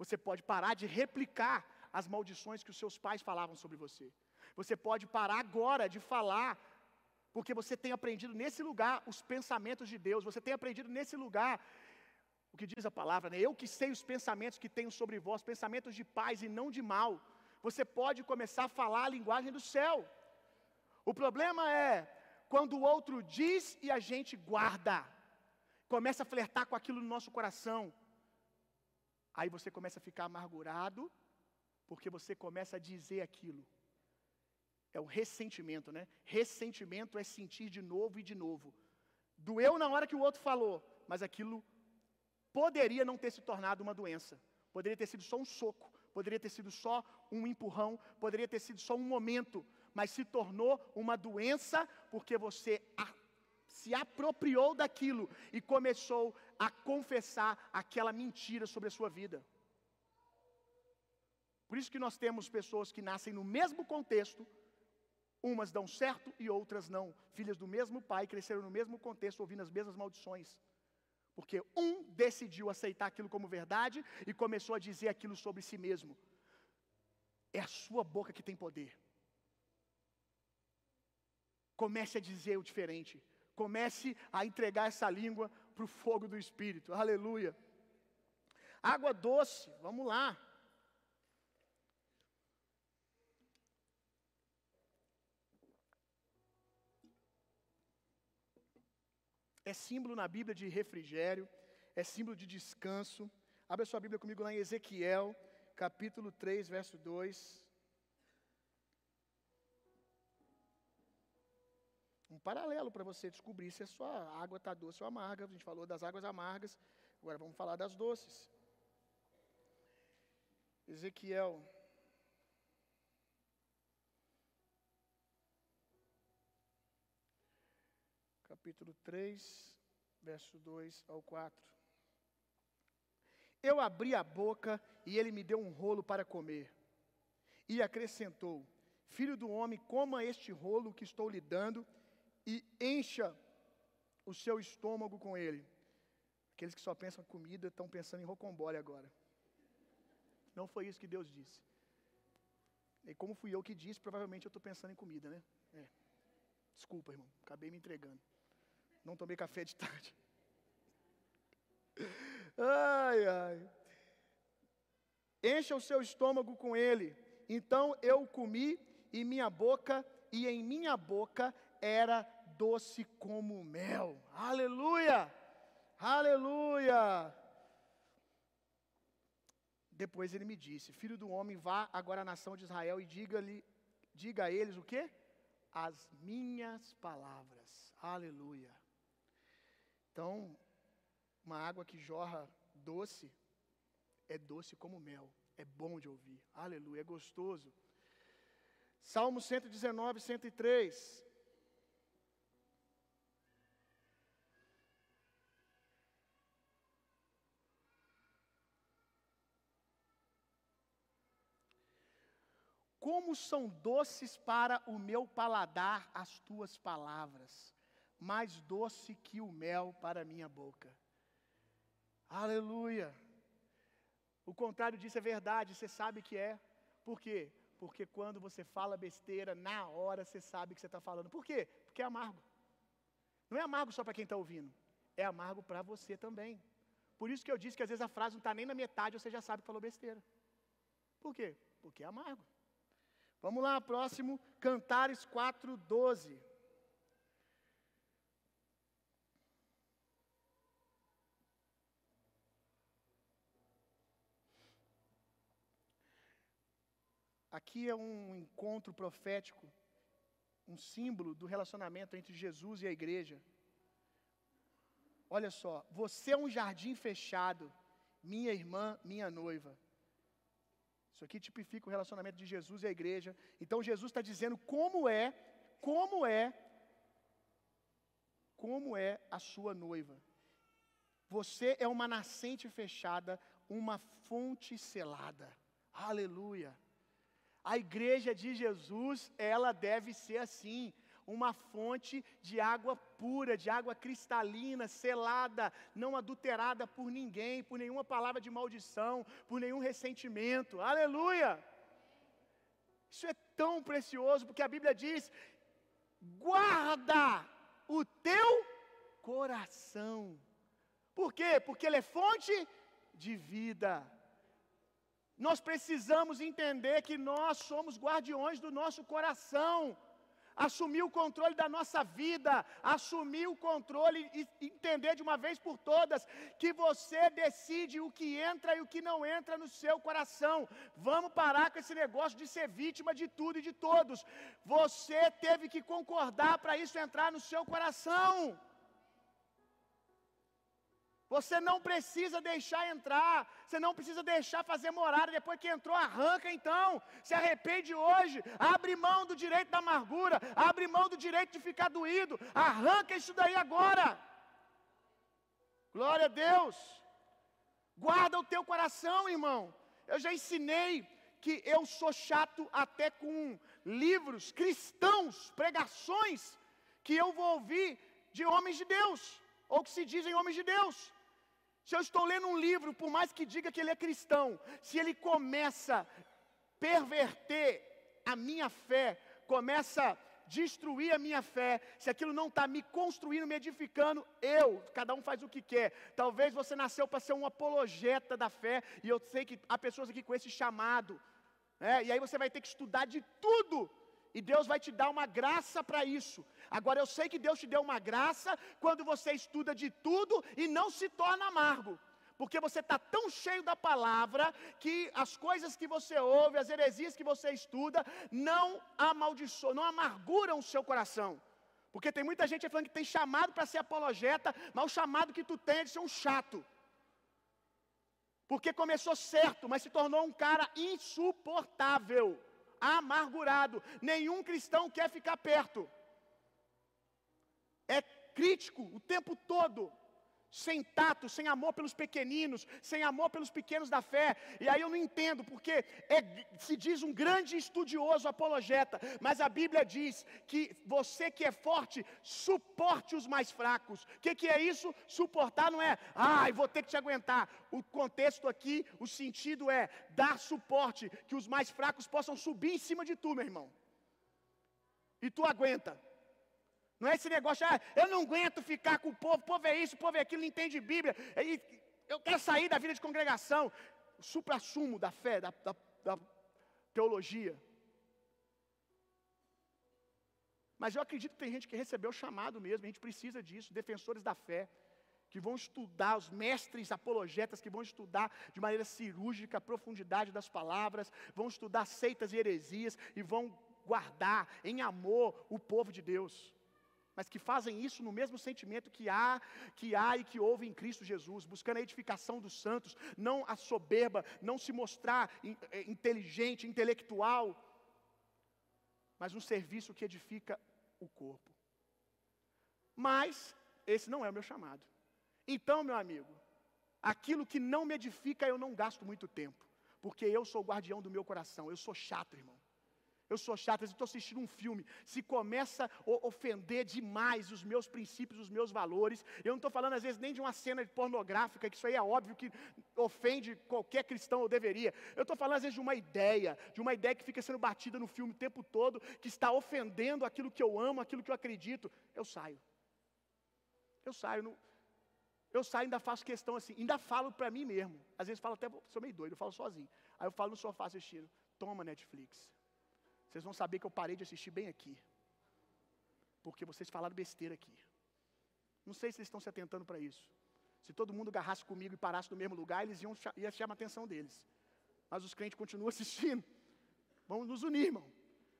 Você pode parar de replicar as maldições que os seus pais falavam sobre você. Você pode parar agora de falar, porque você tem aprendido nesse lugar os pensamentos de Deus. Você tem aprendido nesse lugar o que diz a palavra, né? Eu que sei os pensamentos que tenho sobre vós, pensamentos de paz e não de mal. Você pode começar a falar a linguagem do céu. O problema é quando o outro diz e a gente guarda começa a flertar com aquilo no nosso coração. Aí você começa a ficar amargurado, porque você começa a dizer aquilo. É o ressentimento, né? Ressentimento é sentir de novo e de novo. Doeu na hora que o outro falou, mas aquilo poderia não ter se tornado uma doença. Poderia ter sido só um soco, poderia ter sido só um empurrão, poderia ter sido só um momento, mas se tornou uma doença porque você se apropriou daquilo e começou a confessar aquela mentira sobre a sua vida. Por isso que nós temos pessoas que nascem no mesmo contexto, umas dão certo e outras não. Filhas do mesmo pai cresceram no mesmo contexto, ouvindo as mesmas maldições. Porque um decidiu aceitar aquilo como verdade e começou a dizer aquilo sobre si mesmo. É a sua boca que tem poder. Comece a dizer o diferente. Comece a entregar essa língua para o fogo do Espírito. Aleluia. Água doce, vamos lá. É símbolo na Bíblia de refrigério, é símbolo de descanso. Abra sua Bíblia comigo lá em Ezequiel, capítulo 3, verso 2. Um paralelo para você descobrir se a sua água está doce ou amarga. A gente falou das águas amargas, agora vamos falar das doces. Ezequiel. Capítulo 3, verso 2 ao 4. Eu abri a boca e ele me deu um rolo para comer. E acrescentou: Filho do homem, coma este rolo que estou lhe dando e encha o seu estômago com ele. Aqueles que só pensam em comida estão pensando em rocambole agora. Não foi isso que Deus disse. E como fui eu que disse, provavelmente eu estou pensando em comida, né? É. Desculpa, irmão, acabei me entregando. Não tomei café de tarde. Ai, ai. Encha o seu estômago com ele. Então eu comi e minha boca, e em minha boca era doce como mel. Aleluia! Aleluia! Depois ele me disse: Filho do homem, vá agora à nação de Israel e diga-lhe, diga a eles o quê? As minhas palavras. Aleluia. Então, uma água que jorra doce é doce como mel. É bom de ouvir. Aleluia, é gostoso. Salmo 119, 103. Como são doces para o meu paladar as tuas palavras, mais doce que o mel para a minha boca. Aleluia. O contrário disso é verdade, você sabe que é. Por quê? Porque quando você fala besteira, na hora você sabe que você está falando. Por quê? Porque é amargo. Não é amargo só para quem está ouvindo, é amargo para você também. Por isso que eu disse que às vezes a frase não está nem na metade, você já sabe que falou besteira. Por quê? Porque é amargo. Vamos lá, próximo, Cantares 4, 12. Aqui é um encontro profético, um símbolo do relacionamento entre Jesus e a igreja. Olha só, você é um jardim fechado, minha irmã, minha noiva. Isso aqui tipifica o relacionamento de Jesus e a igreja. Então Jesus está dizendo como é, como é, como é a sua noiva. Você é uma nascente fechada, uma fonte selada. Aleluia. A igreja de Jesus, ela deve ser assim, uma fonte de água pura, de água cristalina, selada, não adulterada por ninguém, por nenhuma palavra de maldição, por nenhum ressentimento. Aleluia! Isso é tão precioso, porque a Bíblia diz: guarda o teu coração. Por quê? Porque ele é fonte de vida. Nós precisamos entender que nós somos guardiões do nosso coração. Assumir o controle da nossa vida, assumir o controle e entender de uma vez por todas que você decide o que entra e o que não entra no seu coração. Vamos parar com esse negócio de ser vítima de tudo e de todos. Você teve que concordar para isso entrar no seu coração. Você não precisa deixar entrar, você não precisa deixar fazer morada, depois que entrou, arranca então, se arrepende hoje, abre mão do direito da amargura, abre mão do direito de ficar doído, arranca isso daí agora. Glória a Deus. Guarda o teu coração, irmão. Eu já ensinei que eu sou chato até com livros cristãos, pregações que eu vou ouvir de homens de Deus, ou que se dizem homens de Deus. Se eu estou lendo um livro, por mais que diga que ele é cristão, se ele começa a perverter a minha fé, começa a destruir a minha fé, se aquilo não está me construindo, me edificando, eu, cada um faz o que quer. Talvez você nasceu para ser um apologeta da fé, e eu sei que há pessoas aqui com esse chamado, né? e aí você vai ter que estudar de tudo, e Deus vai te dar uma graça para isso. Agora eu sei que Deus te deu uma graça quando você estuda de tudo e não se torna amargo. Porque você está tão cheio da palavra que as coisas que você ouve, as heresias que você estuda, não amaldiçoam, não amarguram o seu coração. Porque tem muita gente falando que tem chamado para ser apologeta, mas o chamado que tu tem é de ser um chato. Porque começou certo, mas se tornou um cara insuportável amargurado. Nenhum cristão quer ficar perto. É crítico o tempo todo. Sem tato, sem amor pelos pequeninos, sem amor pelos pequenos da fé. E aí eu não entendo, porque é, se diz um grande estudioso apologeta, mas a Bíblia diz que você que é forte, suporte os mais fracos. O que, que é isso? Suportar não é, ai, vou ter que te aguentar. O contexto aqui, o sentido é dar suporte, que os mais fracos possam subir em cima de tu, meu irmão. E tu aguenta. Não é esse negócio, ah, eu não aguento ficar com o povo, o povo é isso, o povo é aquilo, não entende Bíblia. Eu quero sair da vida de congregação. O supra-sumo da fé, da, da, da teologia. Mas eu acredito que tem gente que recebeu o chamado mesmo, a gente precisa disso, defensores da fé, que vão estudar, os mestres apologetas que vão estudar de maneira cirúrgica a profundidade das palavras, vão estudar seitas e heresias e vão guardar em amor o povo de Deus mas que fazem isso no mesmo sentimento que há, que há e que houve em Cristo Jesus, buscando a edificação dos santos, não a soberba, não se mostrar eh, inteligente, intelectual, mas um serviço que edifica o corpo. Mas esse não é o meu chamado. Então, meu amigo, aquilo que não me edifica, eu não gasto muito tempo, porque eu sou o guardião do meu coração, eu sou chato, irmão. Eu sou chato, eu estou assistindo um filme, se começa a ofender demais os meus princípios, os meus valores, eu não estou falando às vezes nem de uma cena pornográfica, que isso aí é óbvio que ofende qualquer cristão, ou deveria. Eu estou falando às vezes de uma ideia, de uma ideia que fica sendo batida no filme o tempo todo, que está ofendendo aquilo que eu amo, aquilo que eu acredito. Eu saio. Eu saio. Não, eu saio e ainda faço questão assim, ainda falo para mim mesmo. Às vezes falo até, sou meio doido, eu falo sozinho. Aí eu falo no sofá assistindo, toma Netflix. Vocês vão saber que eu parei de assistir bem aqui. Porque vocês falaram besteira aqui. Não sei se eles estão se atentando para isso. Se todo mundo agarrasse comigo e parasse no mesmo lugar, eles iam ia chamar a atenção deles. Mas os crentes continuam assistindo. Vamos nos unir, irmão.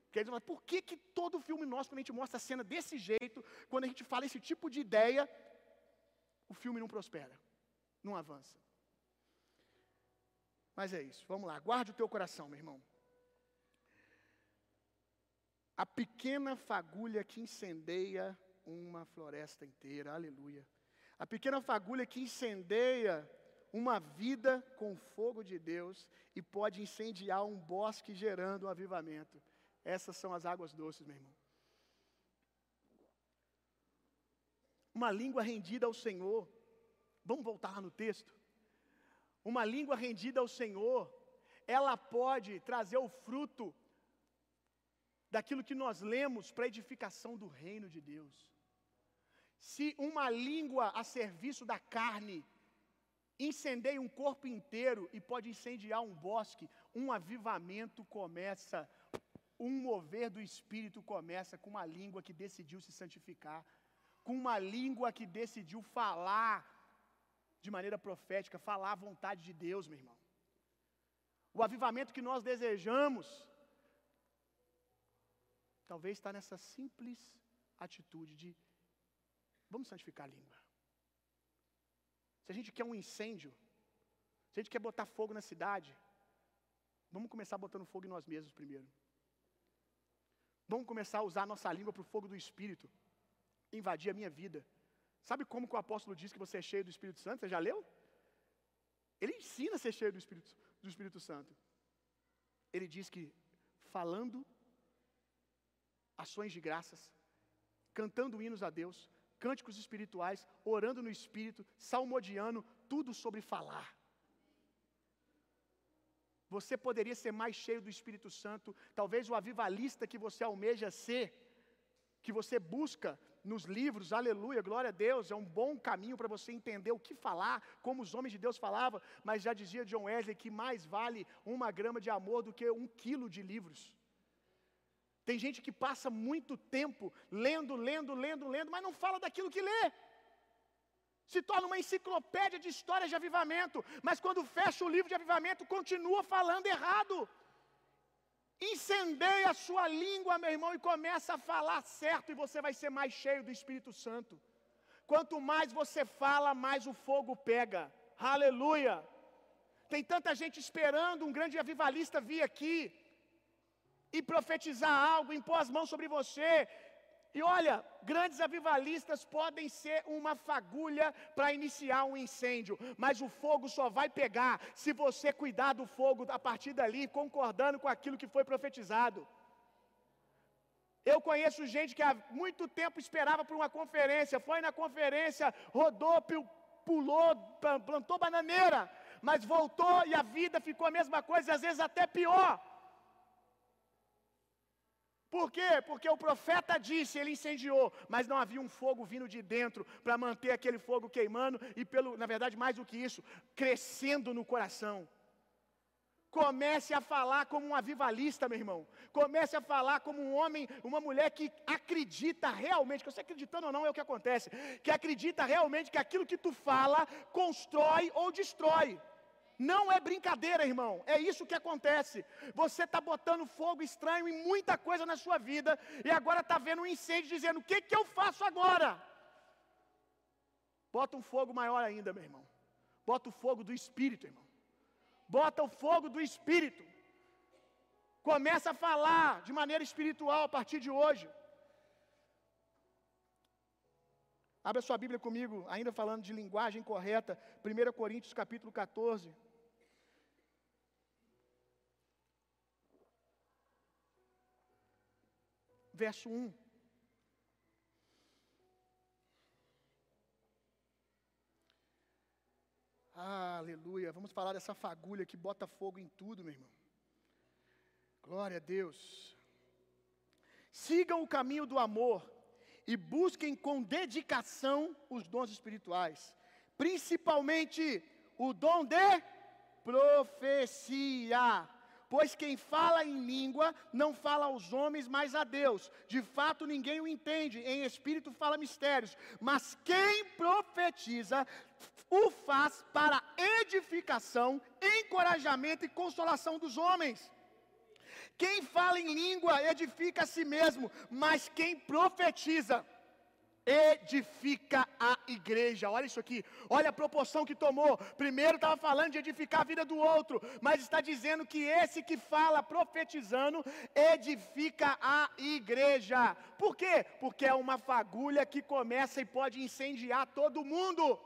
Porque eles falam, por que, que todo filme nosso, quando a gente mostra a cena desse jeito, quando a gente fala esse tipo de ideia, o filme não prospera, não avança? Mas é isso, vamos lá, guarde o teu coração, meu irmão. A pequena fagulha que incendeia uma floresta inteira, aleluia. A pequena fagulha que incendeia uma vida com fogo de Deus e pode incendiar um bosque gerando um avivamento. Essas são as águas doces, meu irmão. Uma língua rendida ao Senhor. Vamos voltar lá no texto. Uma língua rendida ao Senhor, ela pode trazer o fruto daquilo que nós lemos para edificação do reino de Deus. Se uma língua a serviço da carne incendeia um corpo inteiro e pode incendiar um bosque, um avivamento começa, um mover do espírito começa com uma língua que decidiu se santificar, com uma língua que decidiu falar de maneira profética, falar a vontade de Deus, meu irmão. O avivamento que nós desejamos Talvez está nessa simples atitude de vamos santificar a língua. Se a gente quer um incêndio, se a gente quer botar fogo na cidade, vamos começar botando fogo em nós mesmos primeiro. Vamos começar a usar a nossa língua para o fogo do Espírito, invadir a minha vida. Sabe como que o apóstolo diz que você é cheio do Espírito Santo? Você já leu? Ele ensina a ser cheio do Espírito, do Espírito Santo. Ele diz que falando ações de graças, cantando hinos a Deus, cânticos espirituais, orando no Espírito, salmodiando, tudo sobre falar. Você poderia ser mais cheio do Espírito Santo, talvez o avivalista que você almeja ser, que você busca nos livros, aleluia, glória a Deus, é um bom caminho para você entender o que falar, como os homens de Deus falavam, mas já dizia John Wesley que mais vale uma grama de amor do que um quilo de livros. Tem gente que passa muito tempo lendo, lendo, lendo, lendo, mas não fala daquilo que lê. Se torna uma enciclopédia de histórias de avivamento, mas quando fecha o livro de avivamento, continua falando errado. Incendeia a sua língua, meu irmão, e começa a falar certo, e você vai ser mais cheio do Espírito Santo. Quanto mais você fala, mais o fogo pega. Aleluia! Tem tanta gente esperando um grande avivalista vir aqui e profetizar algo, impor as mãos sobre você. E olha, grandes avivalistas podem ser uma fagulha para iniciar um incêndio, mas o fogo só vai pegar se você cuidar do fogo a partir dali, concordando com aquilo que foi profetizado. Eu conheço gente que há muito tempo esperava por uma conferência, foi na conferência, rodou, pulou, plantou bananeira, mas voltou e a vida ficou a mesma coisa, às vezes até pior. Por quê? Porque o profeta disse, ele incendiou, mas não havia um fogo vindo de dentro para manter aquele fogo queimando e pelo, na verdade, mais do que isso, crescendo no coração. Comece a falar como um avivalista, meu irmão. Comece a falar como um homem, uma mulher que acredita realmente, que você acreditando ou não é o que acontece, que acredita realmente que aquilo que tu fala constrói ou destrói. Não é brincadeira, irmão. É isso que acontece. Você está botando fogo estranho em muita coisa na sua vida e agora está vendo um incêndio dizendo: o que, que eu faço agora? Bota um fogo maior ainda, meu irmão. Bota o fogo do Espírito, irmão. Bota o fogo do Espírito. Começa a falar de maneira espiritual a partir de hoje. Abra sua Bíblia comigo, ainda falando de linguagem correta, 1 Coríntios capítulo 14. Verso 1. Aleluia. Vamos falar dessa fagulha que bota fogo em tudo, meu irmão. Glória a Deus. Sigam o caminho do amor e busquem com dedicação os dons espirituais, principalmente o dom de profecia. Pois quem fala em língua não fala aos homens, mas a Deus. De fato, ninguém o entende. Em espírito fala mistérios. Mas quem profetiza o faz para edificação, encorajamento e consolação dos homens. Quem fala em língua edifica a si mesmo, mas quem profetiza edifica a igreja. Olha isso aqui, olha a proporção que tomou. Primeiro estava falando de edificar a vida do outro, mas está dizendo que esse que fala profetizando edifica a igreja. Por quê? Porque é uma fagulha que começa e pode incendiar todo mundo.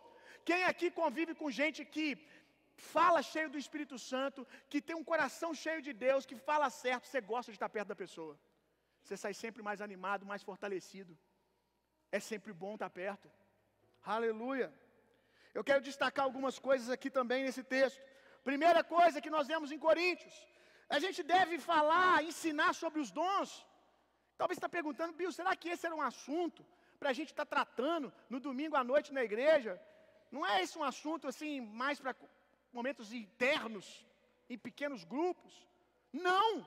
Quem aqui convive com gente que fala cheio do Espírito Santo, que tem um coração cheio de Deus, que fala certo, você gosta de estar perto da pessoa. Você sai sempre mais animado, mais fortalecido. É sempre bom estar perto. Aleluia. Eu quero destacar algumas coisas aqui também nesse texto. Primeira coisa que nós vemos em Coríntios, a gente deve falar, ensinar sobre os dons. Talvez está perguntando, Bill, será que esse era um assunto para a gente estar tá tratando no domingo à noite na igreja? Não é esse um assunto assim mais para momentos internos, em pequenos grupos? Não!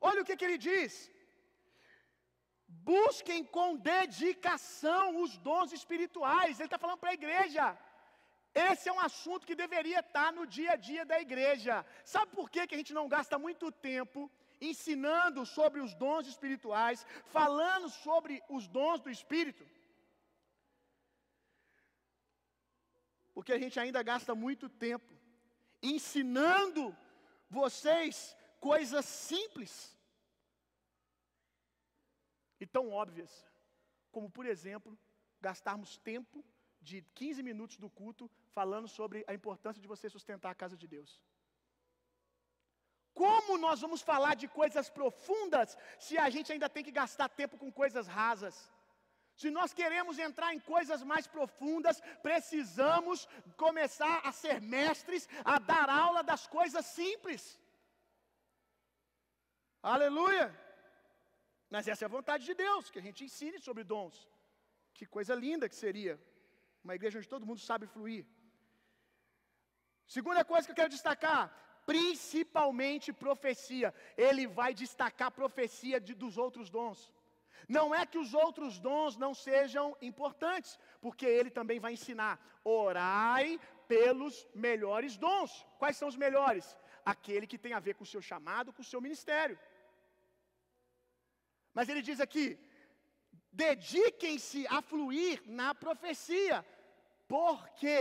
Olha o que, que ele diz. Busquem com dedicação os dons espirituais. Ele está falando para a igreja. Esse é um assunto que deveria estar no dia a dia da igreja. Sabe por que, que a gente não gasta muito tempo ensinando sobre os dons espirituais, falando sobre os dons do Espírito? porque a gente ainda gasta muito tempo ensinando vocês coisas simples e tão óbvias, como, por exemplo, gastarmos tempo de 15 minutos do culto falando sobre a importância de você sustentar a casa de Deus. Como nós vamos falar de coisas profundas se a gente ainda tem que gastar tempo com coisas rasas? Se nós queremos entrar em coisas mais profundas, precisamos começar a ser mestres, a dar aula das coisas simples. Aleluia! Mas essa é a vontade de Deus, que a gente ensine sobre dons. Que coisa linda que seria. Uma igreja onde todo mundo sabe fluir. Segunda coisa que eu quero destacar, principalmente profecia. Ele vai destacar profecia de, dos outros dons. Não é que os outros dons não sejam importantes, porque ele também vai ensinar: orai pelos melhores dons. Quais são os melhores? Aquele que tem a ver com o seu chamado, com o seu ministério. Mas ele diz aqui: dediquem-se a fluir na profecia. Por quê?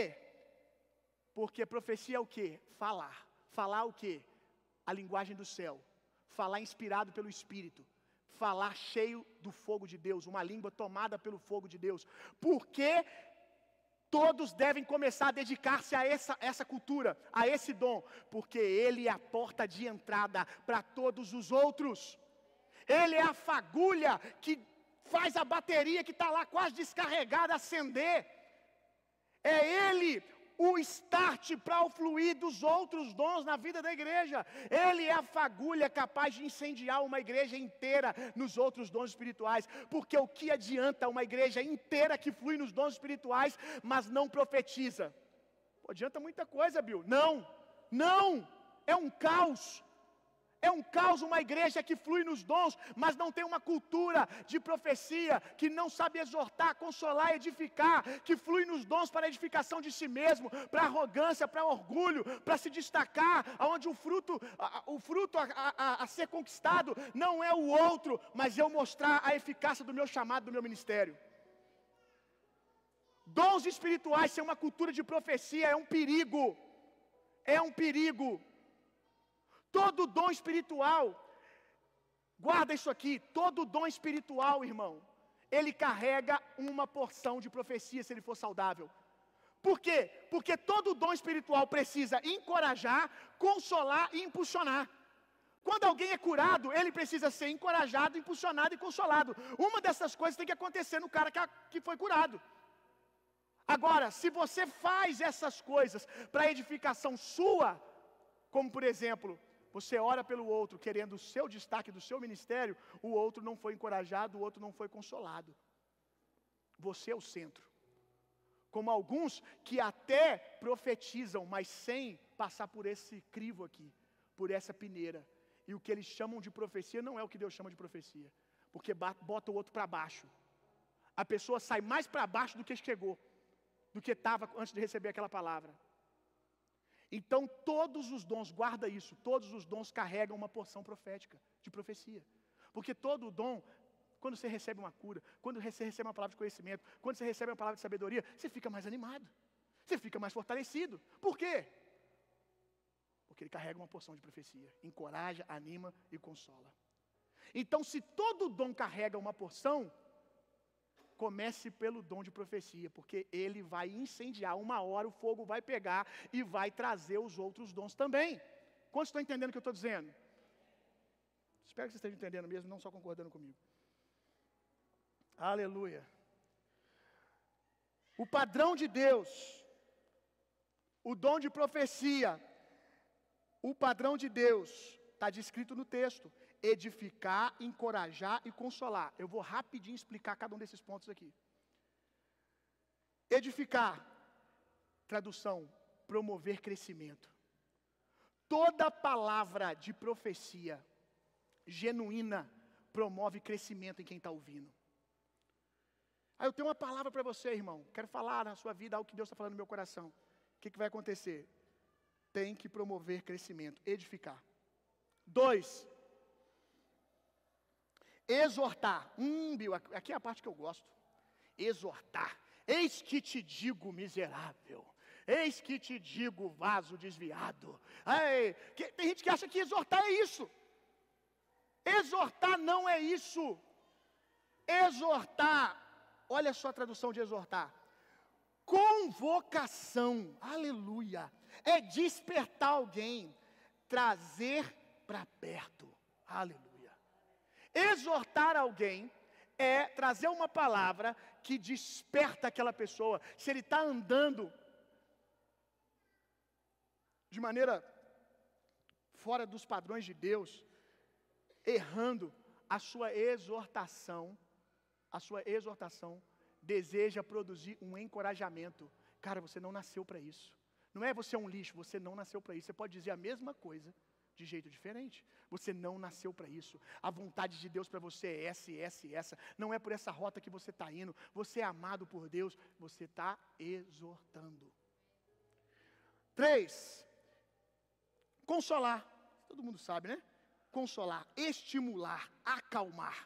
Porque profecia é o quê? Falar. Falar o quê? A linguagem do céu. Falar inspirado pelo Espírito falar cheio do fogo de Deus, uma língua tomada pelo fogo de Deus. Porque todos devem começar a dedicar-se a essa, essa cultura, a esse dom, porque ele é a porta de entrada para todos os outros. Ele é a fagulha que faz a bateria que está lá quase descarregada acender. É Ele o start para o fluir dos outros dons na vida da igreja. Ele é a fagulha capaz de incendiar uma igreja inteira nos outros dons espirituais. Porque o que adianta uma igreja inteira que flui nos dons espirituais, mas não profetiza? Pô, adianta muita coisa, Bill. Não, não, é um caos. É um caos uma igreja que flui nos dons, mas não tem uma cultura de profecia, que não sabe exortar, consolar, edificar, que flui nos dons para a edificação de si mesmo, para arrogância, para orgulho, para se destacar, aonde o fruto, o fruto a, a, a ser conquistado não é o outro, mas eu mostrar a eficácia do meu chamado, do meu ministério. Dons espirituais ser uma cultura de profecia é um perigo. É um perigo. Todo dom espiritual, guarda isso aqui, todo dom espiritual, irmão, ele carrega uma porção de profecia se ele for saudável. Por quê? Porque todo dom espiritual precisa encorajar, consolar e impulsionar. Quando alguém é curado, ele precisa ser encorajado, impulsionado e consolado. Uma dessas coisas tem que acontecer no cara que foi curado. Agora, se você faz essas coisas para edificação sua, como por exemplo, você ora pelo outro querendo o seu destaque do seu ministério, o outro não foi encorajado, o outro não foi consolado. Você é o centro. Como alguns que até profetizam, mas sem passar por esse crivo aqui, por essa peneira. E o que eles chamam de profecia não é o que Deus chama de profecia, porque bota o outro para baixo. A pessoa sai mais para baixo do que chegou, do que estava antes de receber aquela palavra. Então, todos os dons, guarda isso, todos os dons carregam uma porção profética, de profecia. Porque todo dom, quando você recebe uma cura, quando você recebe uma palavra de conhecimento, quando você recebe uma palavra de sabedoria, você fica mais animado, você fica mais fortalecido. Por quê? Porque ele carrega uma porção de profecia, encoraja, anima e consola. Então, se todo dom carrega uma porção, comece pelo dom de profecia, porque ele vai incendiar. Uma hora o fogo vai pegar e vai trazer os outros dons também. Quantos estão entendendo o que eu estou dizendo? Espero que vocês estejam entendendo mesmo, não só concordando comigo. Aleluia. O padrão de Deus, o dom de profecia, o padrão de Deus, está descrito no texto: edificar, encorajar e consolar. Eu vou rapidinho explicar cada um desses pontos aqui. Edificar, tradução, promover crescimento. Toda palavra de profecia genuína promove crescimento em quem está ouvindo. Aí eu tenho uma palavra para você, irmão. Quero falar na sua vida algo que Deus está falando no meu coração. O que, que vai acontecer? Tem que promover crescimento, edificar. Dois, exortar. Hum, Bill, aqui é a parte que eu gosto. Exortar. Eis que te digo, miserável. Eis que te digo, vaso desviado. Ei, que, tem gente que acha que exortar é isso. Exortar não é isso. Exortar, olha só a tradução de exortar. Convocação, aleluia, é despertar alguém, trazer para perto, aleluia. Exortar alguém é trazer uma palavra que desperta aquela pessoa. Se ele está andando de maneira fora dos padrões de Deus, errando, a sua exortação, a sua exortação deseja produzir um encorajamento. Cara, você não nasceu para isso. Não é você é um lixo, você não nasceu para isso. Você pode dizer a mesma coisa de jeito diferente. Você não nasceu para isso. A vontade de Deus para você é essa, essa e essa. Não é por essa rota que você está indo. Você é amado por Deus. Você está exortando. Três. Consolar. Todo mundo sabe, né? consolar, estimular, acalmar.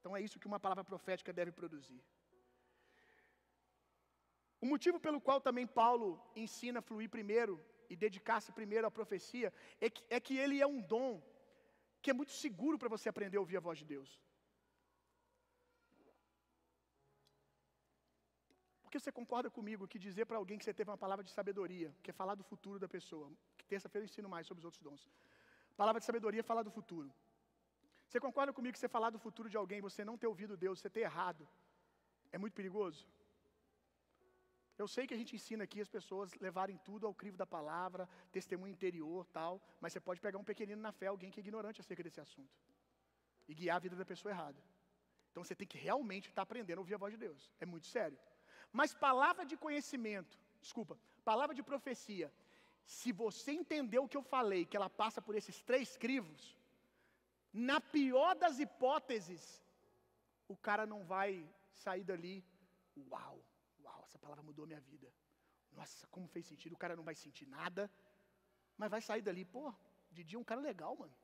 Então é isso que uma palavra profética deve produzir. O motivo pelo qual também Paulo ensina a fluir primeiro e dedicar-se primeiro à profecia é que, é que ele é um dom que é muito seguro para você aprender a ouvir a voz de Deus. Porque você concorda comigo que dizer para alguém que você teve uma palavra de sabedoria, que é falar do futuro da pessoa, que terça-feira eu ensino mais sobre os outros dons. Palavra de sabedoria fala do futuro. Você concorda comigo que você falar do futuro de alguém, você não ter ouvido Deus, você ter errado, é muito perigoso? Eu sei que a gente ensina aqui as pessoas levarem tudo ao crivo da palavra, testemunho interior, tal, mas você pode pegar um pequenino na fé, alguém que é ignorante acerca desse assunto, e guiar a vida da pessoa errada. Então você tem que realmente estar aprendendo a ouvir a voz de Deus. É muito sério. Mas palavra de conhecimento, desculpa, palavra de profecia, se você entender o que eu falei, que ela passa por esses três crivos, na pior das hipóteses, o cara não vai sair dali, uau, essa palavra mudou minha vida. Nossa, como fez sentido, o cara não vai sentir nada, mas vai sair dali, pô, Didi é um cara legal, mano.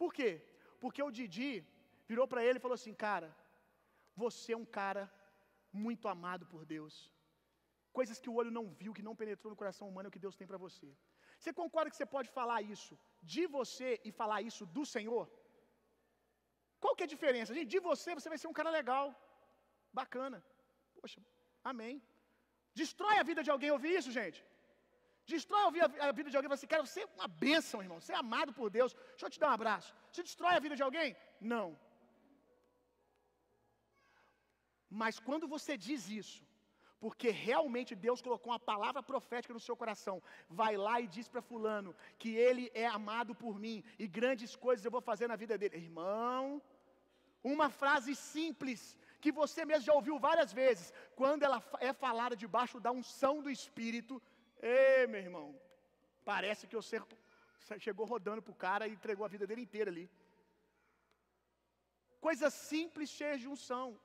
Por quê? Porque o Didi virou para ele e falou assim, cara, você é um cara muito amado por Deus. Coisas que o olho não viu, que não penetrou no coração humano, é o que Deus tem para você. Você concorda que você pode falar isso de você e falar isso do Senhor? Qual que é a diferença? Gente, de você, você vai ser um cara legal, bacana. Poxa, amém. Destrói a vida de alguém ouvir isso, gente. Destrói a vida de alguém fala assim, você é uma bênção, irmão. Você é amado por Deus. Deixa eu te dar um abraço. Você destrói a vida de alguém? Não. Mas quando você diz isso, porque realmente Deus colocou uma palavra profética no seu coração, vai lá e diz para Fulano que ele é amado por mim e grandes coisas eu vou fazer na vida dele. Irmão, uma frase simples que você mesmo já ouviu várias vezes, quando ela é falada debaixo da unção do Espírito, Ei, meu irmão, parece que você chegou rodando para o cara e entregou a vida dele inteira ali. Coisa simples, cheia de unção.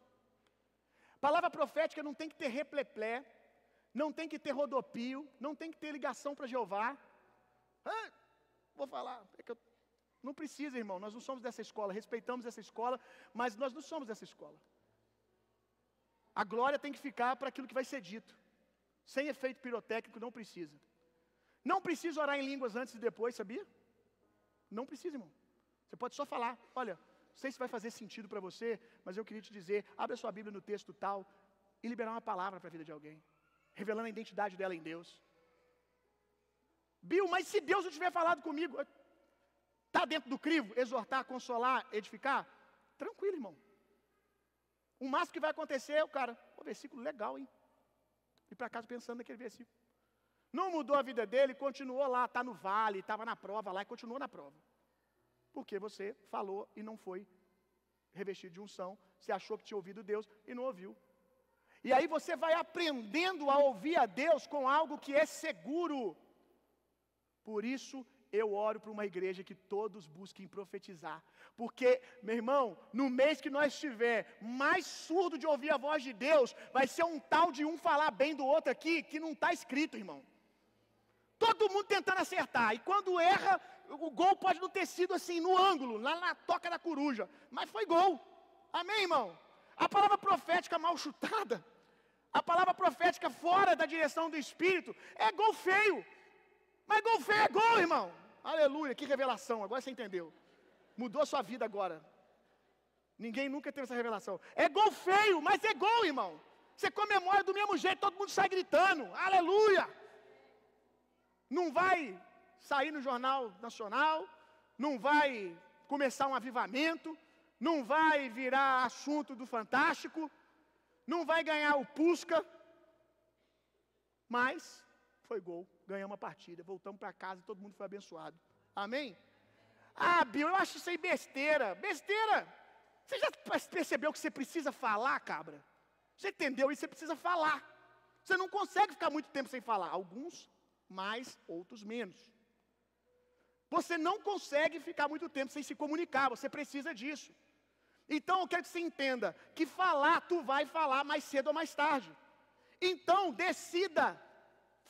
Palavra profética não tem que ter repleplé, não tem que ter rodopio, não tem que ter ligação para Jeová. Ah, vou falar, é que eu, não precisa, irmão, nós não somos dessa escola, respeitamos essa escola, mas nós não somos dessa escola. A glória tem que ficar para aquilo que vai ser dito. Sem efeito pirotécnico, não precisa. Não precisa orar em línguas antes e depois, sabia? Não precisa, irmão. Você pode só falar: olha, não sei se vai fazer sentido para você, mas eu queria te dizer: abre a sua Bíblia no texto tal e liberar uma palavra para a vida de alguém, revelando a identidade dela em Deus. Bill, mas se Deus não tiver falado comigo, está dentro do crivo, exortar, consolar, edificar? Tranquilo, irmão. O máximo que vai acontecer, o cara, o versículo legal, hein? E para casa pensando naquele versículo. Não mudou a vida dele, continuou lá, está no vale, estava na prova lá e continuou na prova. Porque você falou e não foi revestido de unção, você achou que tinha ouvido Deus e não ouviu. E aí você vai aprendendo a ouvir a Deus com algo que é seguro. Por isso eu oro para uma igreja que todos busquem profetizar. Porque, meu irmão, no mês que nós estiver mais surdo de ouvir a voz de Deus, vai ser um tal de um falar bem do outro aqui que não está escrito, irmão. Todo mundo tentando acertar. E quando erra, o gol pode não ter sido assim, no ângulo, lá na toca da coruja. Mas foi gol. Amém, irmão? A palavra profética mal chutada, a palavra profética fora da direção do Espírito, é gol feio. Mas gol feio é gol, irmão. Aleluia, que revelação. Agora você entendeu. Mudou a sua vida agora. Ninguém nunca teve essa revelação. É gol feio, mas é gol, irmão. Você comemora do mesmo jeito, todo mundo sai gritando. Aleluia. Não vai sair no Jornal Nacional, não vai começar um avivamento, não vai virar assunto do Fantástico, não vai ganhar o Pusca, mas foi gol, ganhamos a partida, voltamos para casa e todo mundo foi abençoado. Amém? Ah, Bill, eu acho isso aí besteira. Besteira! Você já percebeu que você precisa falar, cabra? Você entendeu isso? Você precisa falar. Você não consegue ficar muito tempo sem falar. Alguns mais, outros menos. Você não consegue ficar muito tempo sem se comunicar. Você precisa disso. Então eu quero que você entenda que falar, tu vai falar mais cedo ou mais tarde. Então decida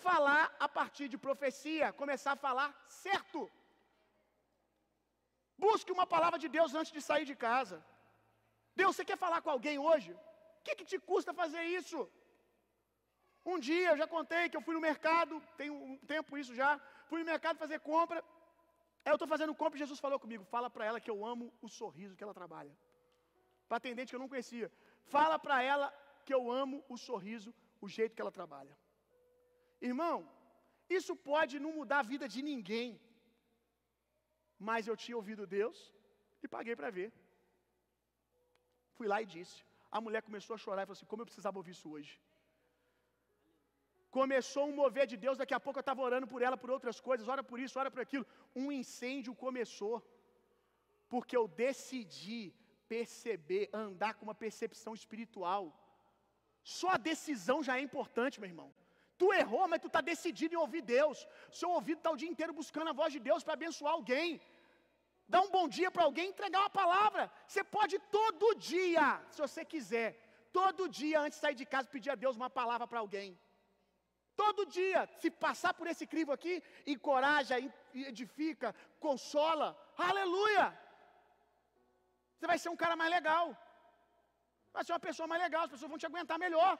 falar a partir de profecia, começar a falar certo. Busque uma palavra de Deus antes de sair de casa. Deus, você quer falar com alguém hoje? O que, que te custa fazer isso? Um dia eu já contei que eu fui no mercado, tem um tempo isso já, fui no mercado fazer compra. Aí eu estou fazendo compra e Jesus falou comigo: fala para ela que eu amo o sorriso que ela trabalha. Para atendente que eu não conhecia. Fala para ela que eu amo o sorriso, o jeito que ela trabalha. Irmão, isso pode não mudar a vida de ninguém, mas eu tinha ouvido Deus e paguei para ver. Fui lá e disse. A mulher começou a chorar e falou assim: Como eu precisava ouvir isso hoje? Começou um mover de Deus, daqui a pouco eu estava orando por ela por outras coisas, ora por isso, ora por aquilo. Um incêndio começou, porque eu decidi perceber, andar com uma percepção espiritual. Só a decisão já é importante, meu irmão. Tu errou, mas tu está decidido em ouvir Deus. Seu ouvido está o dia inteiro buscando a voz de Deus para abençoar alguém. Dar um bom dia para alguém, entregar uma palavra. Você pode todo dia, se você quiser, todo dia antes de sair de casa, pedir a Deus uma palavra para alguém. Todo dia, se passar por esse crivo aqui, encoraja, edifica, consola. Aleluia! Você vai ser um cara mais legal. Vai ser uma pessoa mais legal, as pessoas vão te aguentar melhor.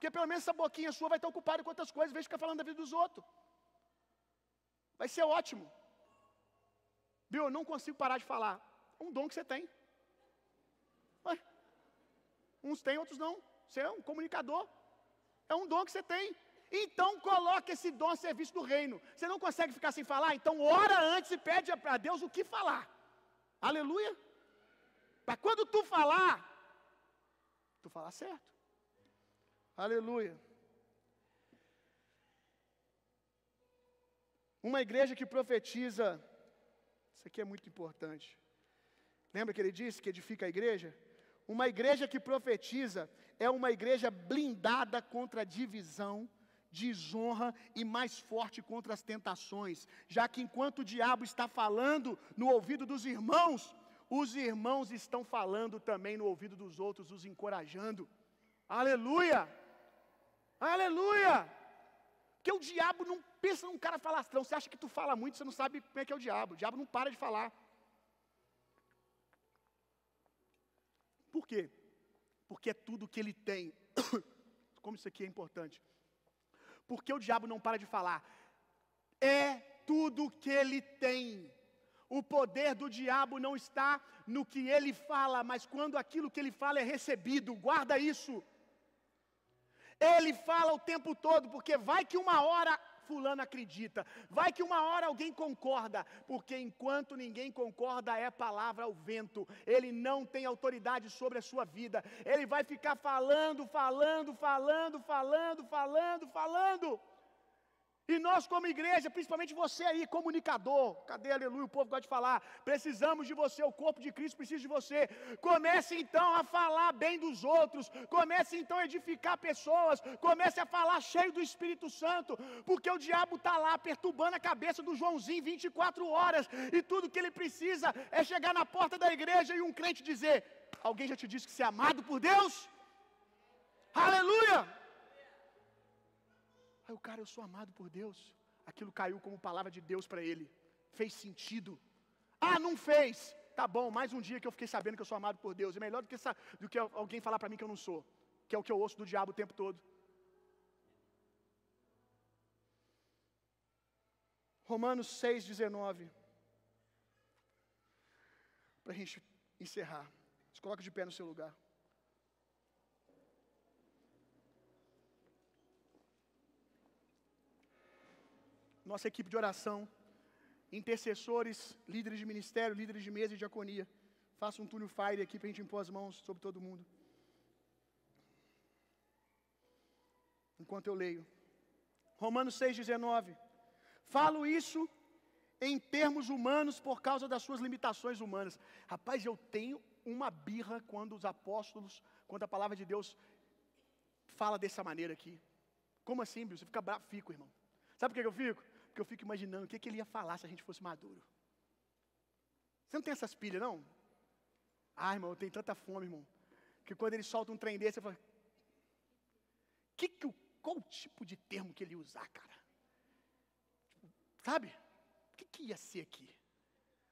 Porque pelo menos essa boquinha sua vai estar ocupada com outras coisas, em vez de ficar falando da vida dos outros. Vai ser ótimo. Viu? Eu não consigo parar de falar. É um dom que você tem. Ué, uns têm, outros não. Você é um comunicador. É um dom que você tem. Então coloque esse dom a serviço do reino. Você não consegue ficar sem falar? Então ora antes e pede a Deus o que falar. Aleluia. Para quando tu falar, tu falar certo. Aleluia. Uma igreja que profetiza, isso aqui é muito importante. Lembra que ele disse que edifica a igreja? Uma igreja que profetiza é uma igreja blindada contra a divisão, desonra e mais forte contra as tentações, já que enquanto o diabo está falando no ouvido dos irmãos, os irmãos estão falando também no ouvido dos outros, os encorajando. Aleluia! Aleluia! Porque o diabo não pensa num cara falastrão. Você acha que tu fala muito, você não sabe como é que é o diabo. O diabo não para de falar. Por quê? Porque é tudo que ele tem. Como isso aqui é importante. Porque o diabo não para de falar. É tudo que ele tem. O poder do diabo não está no que ele fala, mas quando aquilo que ele fala é recebido. Guarda isso. Ele fala o tempo todo, porque vai que uma hora fulano acredita. Vai que uma hora alguém concorda, porque enquanto ninguém concorda é palavra ao vento. Ele não tem autoridade sobre a sua vida. Ele vai ficar falando, falando, falando, falando, falando, falando. E nós, como igreja, principalmente você aí, comunicador, cadê aleluia? O povo gosta de falar. Precisamos de você, o corpo de Cristo precisa de você. Comece então a falar bem dos outros. Comece então a edificar pessoas. Comece a falar cheio do Espírito Santo. Porque o diabo está lá perturbando a cabeça do Joãozinho 24 horas. E tudo que ele precisa é chegar na porta da igreja e um crente dizer: Alguém já te disse que você é amado por Deus? Aleluia! Aí o cara, eu sou amado por Deus. Aquilo caiu como palavra de Deus para ele. Fez sentido. Ah, não fez. Tá bom, mais um dia que eu fiquei sabendo que eu sou amado por Deus. É melhor do que, do que alguém falar para mim que eu não sou. Que é o que eu ouço do diabo o tempo todo. Romanos 6,19. Para a gente encerrar. Se coloca de pé no seu lugar. Nossa equipe de oração, intercessores, líderes de ministério, líderes de mesa e diaconia. Faça um túnel fire aqui para a gente impor as mãos sobre todo mundo. Enquanto eu leio. Romanos 6,19. Falo isso em termos humanos por causa das suas limitações humanas. Rapaz, eu tenho uma birra quando os apóstolos, quando a palavra de Deus fala dessa maneira aqui. Como assim, Bill? Você fica bravo? Fico, irmão. Sabe por que eu fico? Porque eu fico imaginando o que, que ele ia falar se a gente fosse maduro. Você não tem essas pilhas, não? Ah, irmão, eu tenho tanta fome, irmão. Que quando ele solta um trem desse, eu falo. Que que, qual o tipo de termo que ele ia usar, cara? Sabe? O que, que ia ser aqui?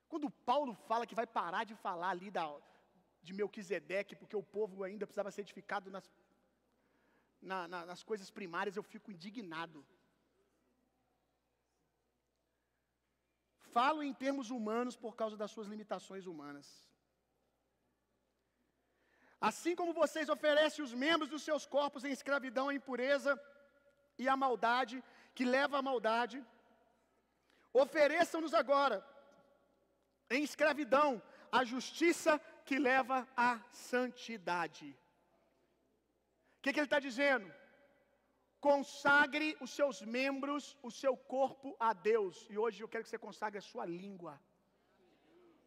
Quando Paulo fala que vai parar de falar ali da, de Melquisedeque, porque o povo ainda precisava ser edificado nas, na, na, nas coisas primárias, eu fico indignado. Falo em termos humanos por causa das suas limitações humanas. Assim como vocês oferecem os membros dos seus corpos em escravidão à impureza e à maldade, que leva à maldade, ofereçam-nos agora em escravidão a justiça que leva à santidade. O que, que ele está dizendo? Consagre os seus membros, o seu corpo a Deus. E hoje eu quero que você consagre a sua língua.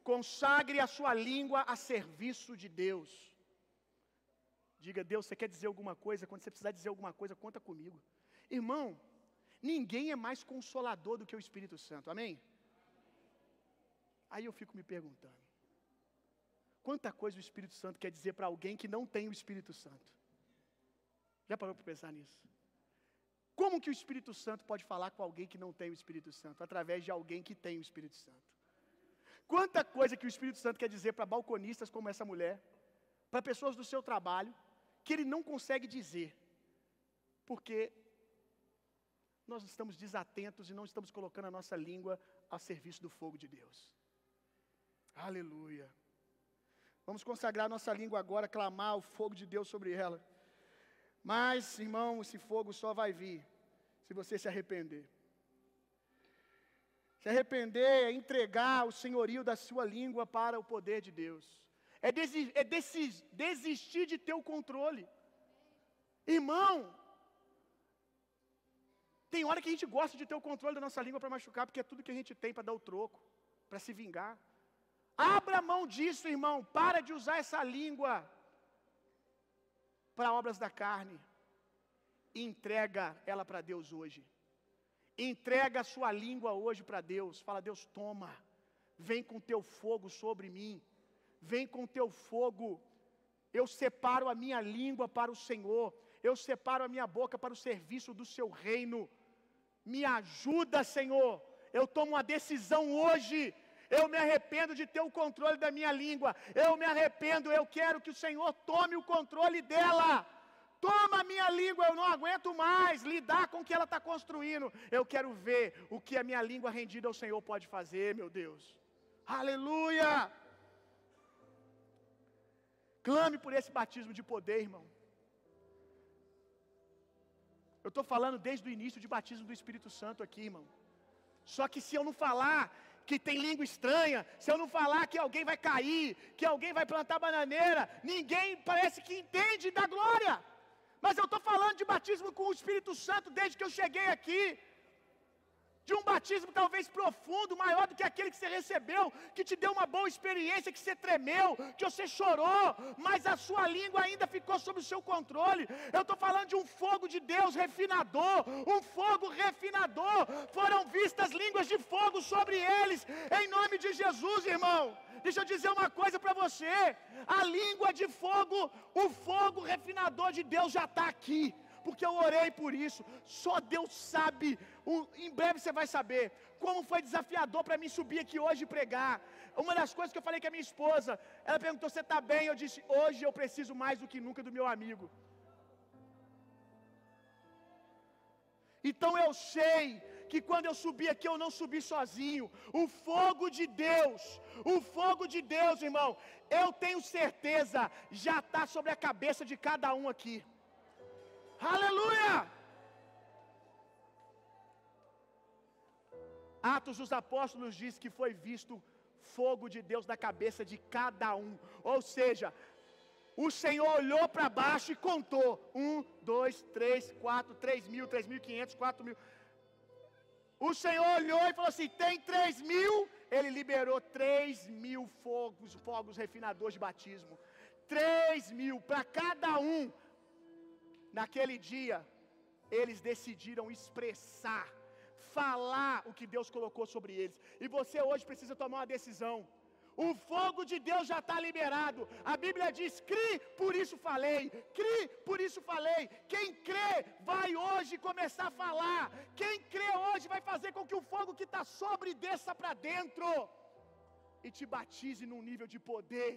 Consagre a sua língua a serviço de Deus. Diga, Deus, você quer dizer alguma coisa? Quando você precisar dizer alguma coisa, conta comigo. Irmão, ninguém é mais consolador do que o Espírito Santo, amém? Aí eu fico me perguntando: quanta coisa o Espírito Santo quer dizer para alguém que não tem o Espírito Santo? Já parou para pensar nisso? Como que o Espírito Santo pode falar com alguém que não tem o Espírito Santo? Através de alguém que tem o Espírito Santo. Quanta coisa que o Espírito Santo quer dizer para balconistas como essa mulher, para pessoas do seu trabalho, que ele não consegue dizer, porque nós estamos desatentos e não estamos colocando a nossa língua a serviço do fogo de Deus. Aleluia. Vamos consagrar nossa língua agora, clamar o fogo de Deus sobre ela. Mas, irmão, esse fogo só vai vir se você se arrepender. Se arrepender é entregar o senhorio da sua língua para o poder de Deus. É, desi é desistir de ter o controle. Irmão, tem hora que a gente gosta de ter o controle da nossa língua para machucar, porque é tudo que a gente tem para dar o troco, para se vingar. Abra mão disso, irmão. Para de usar essa língua para obras da carne. Entrega ela para Deus hoje. Entrega a sua língua hoje para Deus. Fala, Deus, toma. Vem com teu fogo sobre mim. Vem com teu fogo. Eu separo a minha língua para o Senhor. Eu separo a minha boca para o serviço do seu reino. Me ajuda, Senhor. Eu tomo uma decisão hoje. Eu me arrependo de ter o controle da minha língua. Eu me arrependo. Eu quero que o Senhor tome o controle dela. Toma a minha língua, eu não aguento mais lidar com o que ela está construindo. Eu quero ver o que a minha língua rendida ao Senhor pode fazer, meu Deus. Aleluia! Clame por esse batismo de poder, irmão. Eu estou falando desde o início de batismo do Espírito Santo aqui, irmão. Só que se eu não falar que tem língua estranha, se eu não falar que alguém vai cair, que alguém vai plantar bananeira, ninguém parece que entende da glória. Mas eu estou falando de batismo com o Espírito Santo desde que eu cheguei aqui de um batismo talvez profundo, maior do que aquele que você recebeu, que te deu uma boa experiência, que você tremeu, que você chorou, mas a sua língua ainda ficou sob o seu controle. Eu estou falando de um fogo de Deus refinador, um fogo refinador. Foram vistas línguas de fogo sobre eles, em nome de Jesus, irmão. Deixa eu dizer uma coisa para você: a língua de fogo, o fogo refinador de Deus já está aqui porque eu orei por isso. Só Deus sabe. em breve você vai saber como foi desafiador para mim subir aqui hoje e pregar. Uma das coisas que eu falei com a minha esposa, ela perguntou: Você está bem? Eu disse: Hoje eu preciso mais do que nunca do meu amigo. Então eu sei que quando eu subi aqui eu não subi sozinho. O fogo de Deus, o fogo de Deus, irmão, eu tenho certeza, já está sobre a cabeça de cada um aqui. Aleluia! Atos dos Apóstolos diz que foi visto fogo de Deus na cabeça de cada um. Ou seja, o Senhor olhou para baixo e contou: um, dois, três, quatro, três mil, três mil e quinhentos, quatro mil. O Senhor olhou e falou assim: tem três mil. Ele liberou três mil fogos, fogos refinadores de batismo. Três mil para cada um. Naquele dia, eles decidiram expressar, falar o que Deus colocou sobre eles. E você hoje precisa tomar uma decisão. O fogo de Deus já está liberado. A Bíblia diz: cri, por isso falei. Cri, por isso falei. Quem crê vai hoje começar a falar. Quem crê hoje vai fazer com que o fogo que está sobre desça para dentro e te batize num nível de poder